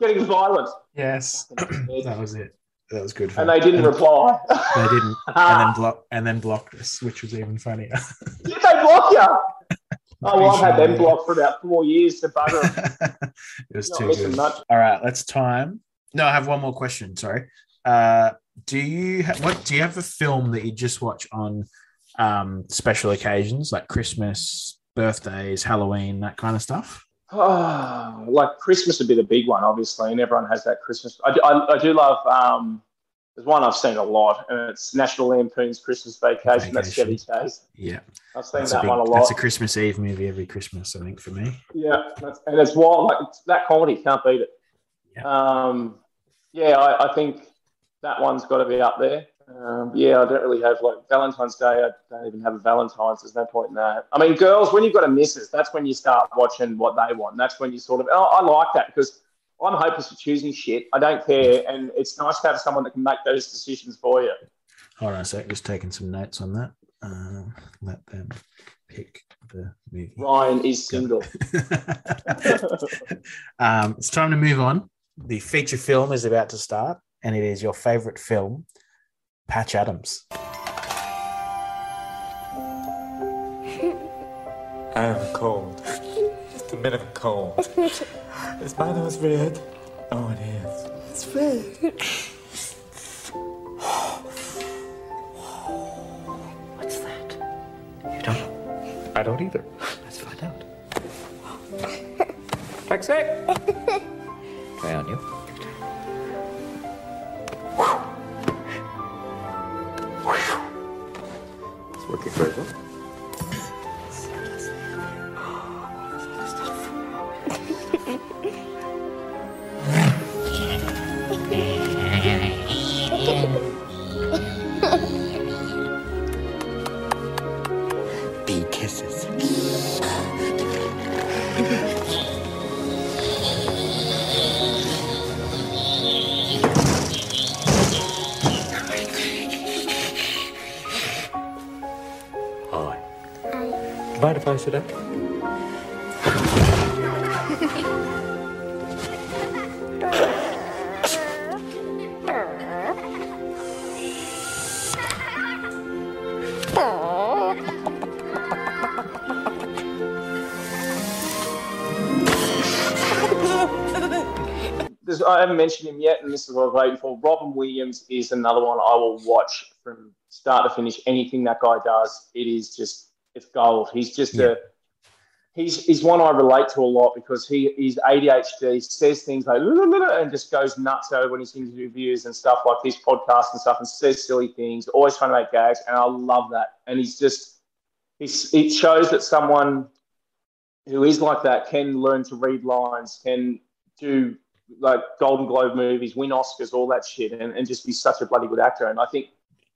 Getting violent. Yes, that was it. That was good. and they didn't and reply. They didn't, *laughs* and then block, and then blocked us, which was even funnier. Did they block you? Oh, well, I've had them Pretty blocked for about four years to bugger 'em. it was Not too good. much. All right, let's time. No, I have one more question. Sorry. Uh, do you ha- what? Do you have a film that you just watch on um, special occasions like Christmas, birthdays, Halloween, that kind of stuff? Oh, like Christmas would be the big one, obviously, and everyone has that Christmas. I do, I, I do love. Um, there's one I've seen a lot, and it's National Lampoon's Christmas Vacation. That's Chevy Chase. Yeah, I've seen that's a, that big, one a lot. that's a Christmas Eve movie every Christmas, I think, for me. Yeah, that's, and it's wild. Like it's, that comedy can't beat it. Yeah. Um, yeah, I, I think that one's got to be up there. Um, yeah, I don't really have like Valentine's Day. I don't even have a Valentine's. There's no point in that. I mean, girls, when you've got a missus, that's when you start watching what they want. That's when you sort of. Oh, I like that because I'm hopeless for choosing shit. I don't care, and it's nice to have someone that can make those decisions for you. Hold on a sec, just taking some notes on that. Uh, let them pick the movie. Ryan is single. *laughs* *laughs* um, it's time to move on. The feature film is about to start, and it is your favorite film, Patch Adams. *laughs* I am cold. Just a bit of a cold. Is my nose red? Oh, it is. It's red. What's that? You don't? I don't either. Let's find out. Taxi! Try on you. It's working very well. Bee If I haven't mentioned him yet, and this is what I was waiting for. Robin Williams is another one I will watch from start to finish. Anything that guy does, it is just it's gold. He's just a he's he's one I relate to a lot because he he's ADHD, says things like and just goes nuts over when he's in interviews and stuff like this podcast and stuff, and says silly things, always trying to make gags, and I love that. And he's just he's it shows that someone who is like that can learn to read lines, can do like Golden Globe movies, win Oscars, all that shit, and, and just be such a bloody good actor. And I think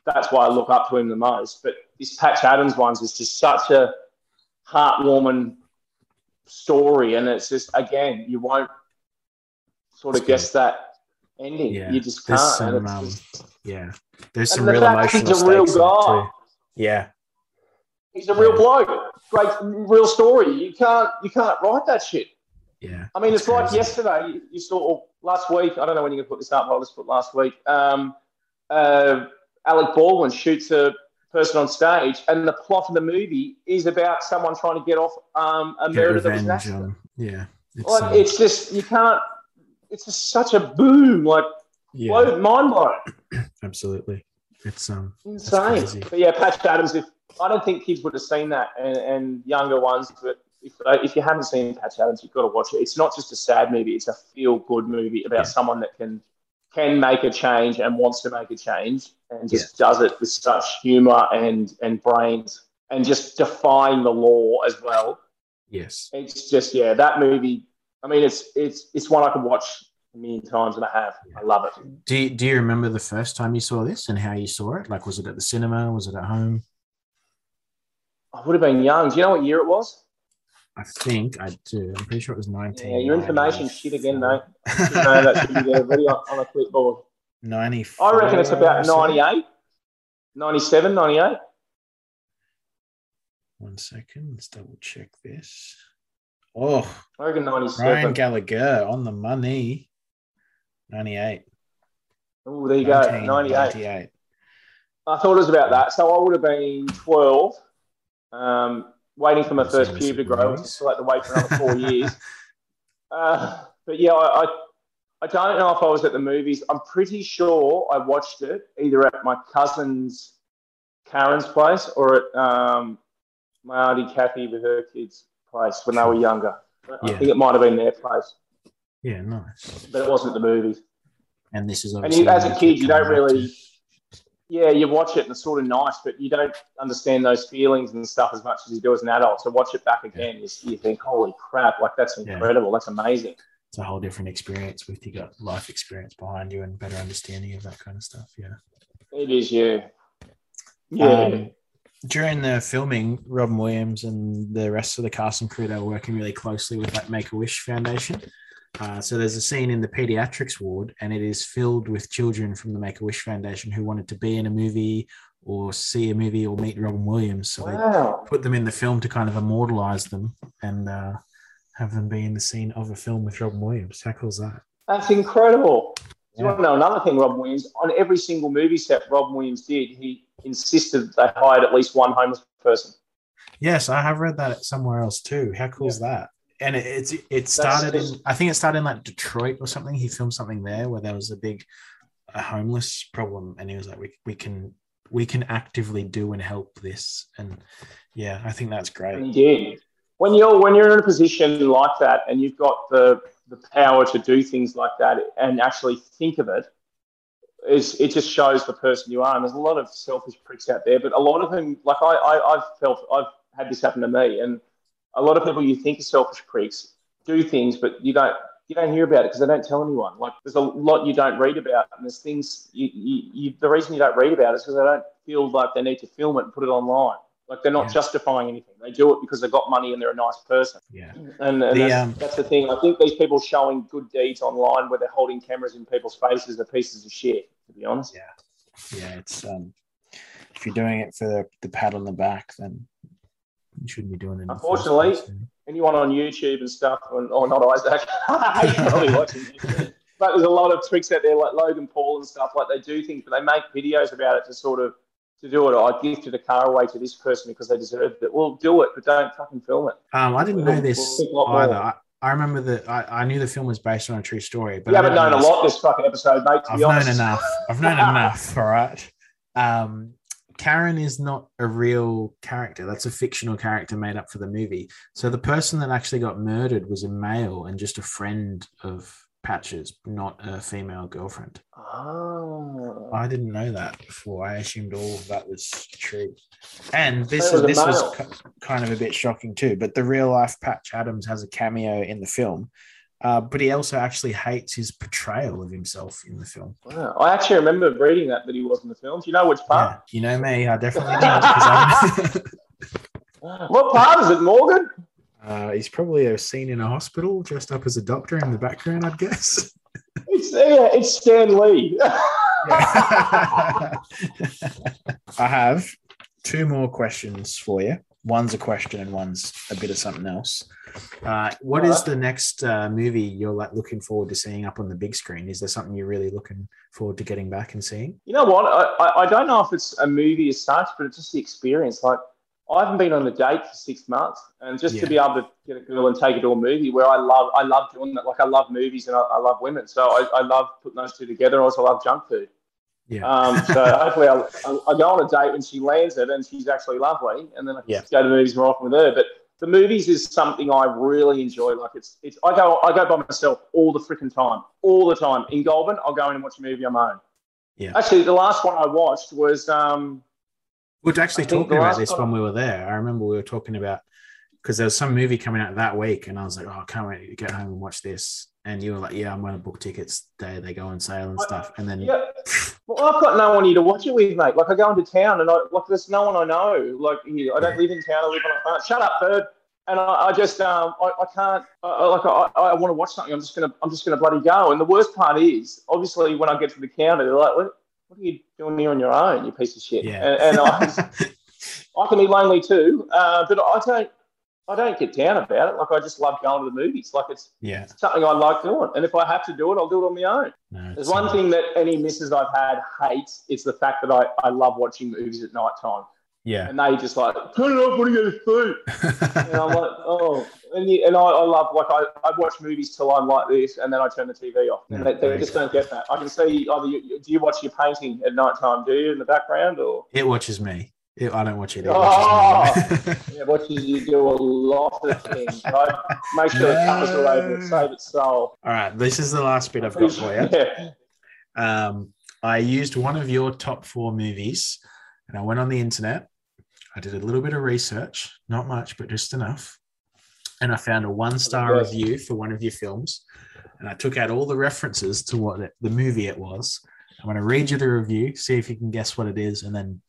that's why I look up to him the most. But this Patch Adams one's is just such a heartwarming story, and it's just again, you won't sort of guess that ending. Yeah. You just There's can't. some, and it's um, just- yeah. There's And some the real fact emotional he's a real stakes in it guy. Yeah. he's a real bloke. Great, real story. You can't you can't write that shit. Yeah. I mean, it's like yesterday. You, you saw or last week. I don't know when you're gonna put this up. I'll just put last week. Um, uh, Alec Baldwin shoots a person on stage, and the plot of the movie is about someone trying to get off um, a Get murder that was an accident. Yeah. It's, Like, um, it's just you can't. It's just such a boom, like yeah, blow, mind blowing, *clears throat* absolutely. It's um insane. But yeah, Patch Adams. If I don't think kids would have seen that, and, and younger ones, but if, uh, if you haven't seen Patch Adams, you've got to watch it. It's not just a sad movie; it's a feel-good movie about Yeah. someone that can can make a change and wants to make a change, and just does it with such humour and and brains, and just defying the law as well. yes. It's just yeah, that movie. I mean, it's it's it's one I could watch a million times, and I have. I love it. Do you, do you remember the first time you saw this and how you saw it? Like was it at the cinema? Was it at home? I would have been young. Do you know what year it was? I think I do. I'm pretty sure it was 19. Yeah, your information shit again, mate. You know that should be there ready on, a clipboard. 94. I reckon it's about 98, 97, 98. One second. Let's double check this. Oh, I reckon Ryan 97. Gallagher on the money. 98. Oh, there you go, 98. 1998. I thought it was about that. So I would have been 12, um, waiting for my I've first pube to grow. I still had to wait for another four *laughs* years. Uh, but yeah, I, I, I don't know if I was at the movies. I'm pretty sure I watched it either at my cousin's Karen's place or at um, my auntie Kathy with her kids' place when they were younger. I think it might have been their place, Yeah, nice. but it wasn't at the movies. And this is And you, as a kid, you don't really, yeah, you watch it and it's sort of nice, but you don't understand those feelings and stuff as much as you do as an adult. So watch it back again, you, you think, holy crap, like that's Yeah. incredible, that's amazing. It's a whole different experience with you got life experience behind you and better understanding of that kind of stuff. Yeah. It is, yeah, yeah. Um, during the filming, Robin Williams and the rest of the cast and crew they were working really closely with that Make a Wish Foundation. Uh, so there's a scene in the pediatrics ward, and it is filled with children from the Make a Wish Foundation who wanted to be in a movie or see a movie or meet Robin Williams. So wow. they put them in the film to kind of immortalize them and uh, have them be in the scene of a film with Robin Williams. How cool is that? That's incredible. Do you want to know another thing, Robin Williams? On every single movie set Robin Williams did, he insisted they hired at least one homeless person. Yes, I have read that somewhere else too. How cool is that? And it, it's it started in I think it started in like Detroit or something. He filmed something there where there was a big a homeless problem, and he was like, "We we can we can actively do and help this." And yeah, I think that's great. did. When you're when you're in a position like that and you've got the the power to do things like that and actually think of it, is it just shows the person you are. And there's a lot of selfish pricks out there, but a lot of them, like I, I I've felt I've had this happen to me, and a lot of people you think are selfish pricks do things, but you don't you don't hear about it because they don't tell anyone. Like there's a lot you don't read about, and there's things you, you, you the reason you don't read about it is because they don't feel like they need to film it and put it online. Like they're not Yeah. justifying anything. They do it because they've got money and they're a nice person. Yeah, And, and The, that's, um, that's the thing. I think these people showing good deeds online where they're holding cameras in people's faces are pieces of shit, to be honest. yeah, yeah. It's um, if you're doing it for the, the pat on the back, then you shouldn't be doing it. in the first Unfortunately. Anyone on YouTube and stuff, or, or not Isaac, *laughs* probably watching. this. But there's a lot of tricks out there, like Logan Paul and stuff. Like they do things, but they make videos about it to sort of to do it. I gifted a car away to this person because they deserved it. Well, do it, but don't fucking film it. Um, I didn't know this we'll think a lot more. either. I, I remember that I, I knew the film was based on a true story, but you I haven't known a lot this fucking episode, mate. I've known enough. I've known *laughs* enough. All right. Um, Karen is not a real character. That's a fictional character made up for the movie. So the person that actually got murdered was a male and just a friend of Patch's, not a female girlfriend. Oh. I didn't know that before. I assumed all of that was true. And this was this was male. kind of a bit shocking too. But the real life Patch Adams has a cameo in the film. Uh, but he also actually hates his portrayal of himself in the film. Wow. I actually remember reading that that he was in the film. Do you know which part? You know me, I definitely I'm- *laughs* What part is it, Morgan? uh, he's probably a scene in a hospital dressed up as a doctor in the background, I'd guess. *laughs* It's yeah, it's Stan Lee. *laughs* I have two more questions for you. One's a question and one's a bit of something else. Uh, what is the next uh, movie you're like looking forward to seeing up on the big screen? Is there something you're really looking forward to getting back and seeing? You know what? I, I, I don't know if it's a movie as such, but it's just the experience. Like, I haven't been on a date for six months, and just Yeah. to be able to get a girl and take her to a movie where I love, I love doing that. Like, I love movies and I, I love women, so I, I love putting those two together. I also love junk food. Yeah. Um, *laughs* so hopefully, I'll, I'll, I go on a date when she lands it, and she's actually lovely, and then I can Yeah. just go to movies more often with her. But the movies is something I really enjoy. Like, it's, it's. I go, I go by myself all the freaking time, all the time. In Goulburn, I'll go in and watch a movie on my own. Yeah. Actually, the last one I watched was um, We were actually I talking about this one- when we were there. I remember we were talking about because there was some movie coming out that week, and I was like, "Oh, I can't wait to get home and watch this." And you were like, "Yeah, I'm going to book tickets the day they go on sale and stuff." And then, yeah. Well, I've got no one here to watch it with, mate. Like I go into town and I like there's no one I know. Like here, I don't live in town. I live on a farm. Shut up, bird. And I, I just um I, I can't I, like I, I want to watch something. I'm just gonna I'm just gonna bloody go. And the worst part is obviously when I get to the counter, they're like, what, what are you doing here on your own, you piece of shit? Yeah. And, and I, *laughs* I can be lonely too, uh, but I don't I don't get down about it. Like I just love going to the movies. Like it's yeah, something I like doing. And if I have to do it, I'll do it on my own. no, There's one thing that any misses I've had hates is the fact that I, I love watching movies at night time. yeah, And they just like, turn it off when you go to sleep. *laughs* And I'm like, oh. And, you, and I, I love, like, I, I watch movies till I'm like this and then I turn the TV off. And they, they just don't get that. I can see either you, do you watch your painting at night time, do you, in the background? Or it watches me. It, I don't watch it. It Oh! *laughs* yeah, watches you do a lot of things, *laughs* right? Make sure the covers are over it, save its soul. All right, this is the last bit I've got for you. Yeah. *laughs* Um, I used one of your top four movies, and I went on the internet. I did a little bit of research, not much, but just enough. And I found a one star Yes. review for one of your films. And I took out all the references to what it, the movie it was. I'm going to read you the review, see if you can guess what it is, and then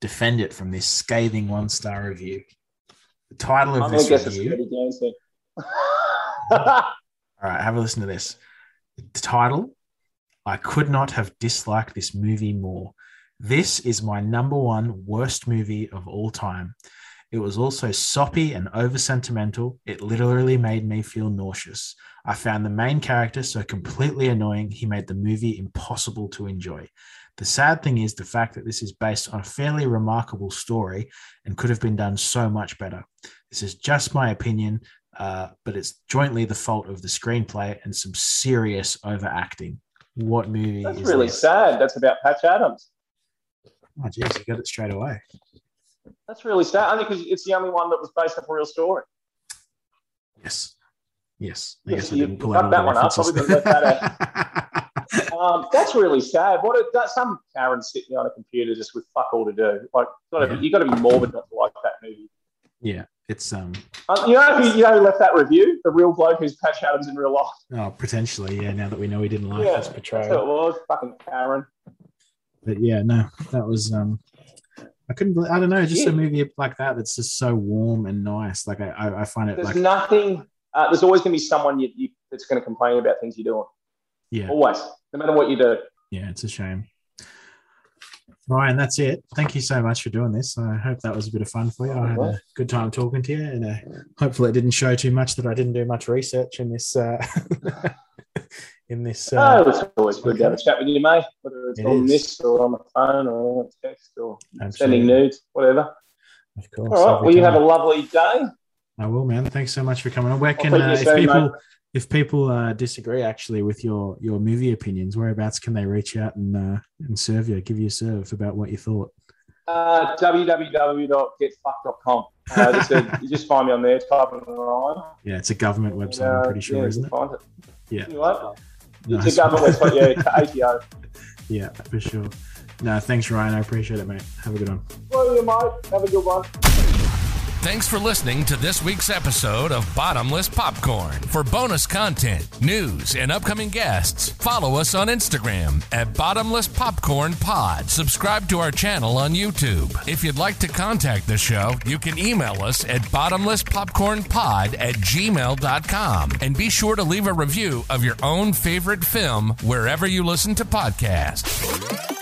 defend it from this scathing one star review. The title of I'm this to guess it's review. *laughs* All right, have a listen to this. The title I could not have disliked this movie more. This is my number one worst movie of all time. It was also soppy and over sentimental. It literally made me feel nauseous. I found the main character so completely annoying, he made the movie impossible to enjoy. The sad thing is the fact that this is based on a fairly remarkable story and could have been done so much better. This is just my opinion, uh, but it's jointly the fault of the screenplay and some serious overacting. What movie That's really this? sad. That's about Patch Adams. Oh, jeez, you got it straight away. That's really sad. Only because it's the only one that was based off a real story. Yes. Yes. I Yes, guess I you didn't pull out that the one up. Probably didn't let that *laughs* Um, that's really sad. What a, that, some Karen sitting on a computer just with fuck all to do. Like, gotta Yeah. you got to be morbid not to like that movie. yeah, it's um Uh, you know who you know who left that review? The real bloke who's Patch Adams in real life. oh potentially, yeah, now that we know he didn't like yeah, his that's who it was. Fucking Karen. But yeah, no, that was um I couldn't I don't know, just Yeah. a movie like that that's just so warm and nice. Like I I, I find it There's like nothing. Uh, there's always going to be someone you, you, that's going to complain about things you're doing. yeah, Always, no matter what you do. yeah, it's a shame. Ryan, that's it. Thank you so much for doing this. I hope that was a bit of fun for you. I had a good time talking to you, and uh, hopefully it didn't show too much that I didn't do much research in this. Uh, *laughs* in this, uh, oh, it's always good to have a chat with you, mate. Whether it's It on is. this or on the phone or on text or Absolutely. sending nudes, whatever. of course. All right. Well, you have a lovely day. I will, man. Thanks so much for coming on. Where can uh, if people mate. If people uh, disagree actually with your your movie opinions, whereabouts can they reach out and uh, and serve you, give you a serve about what you thought? Uh, www.getfuck.com. Uh, just, uh, *laughs* you just find me on there. Type it on. Yeah, it's a government website. I'm pretty sure, yeah, isn't it? It. Yeah. Anyway, Nice. it's a government website. Yeah, ATO. *laughs* Yeah, for sure. No, thanks, Ryan. I appreciate it, mate. Have a good one. Well, you mate. Have a good one. Thanks for listening to this week's episode of Bottomless Popcorn. For bonus content, news, and upcoming guests, follow us on Instagram at Bottomless Popcorn Pod. Subscribe to our channel on YouTube. If you'd like to contact the show, you can email us at bottomlesspopcornpod at gmail.com. And be sure to leave a review of your own favorite film wherever you listen to podcasts.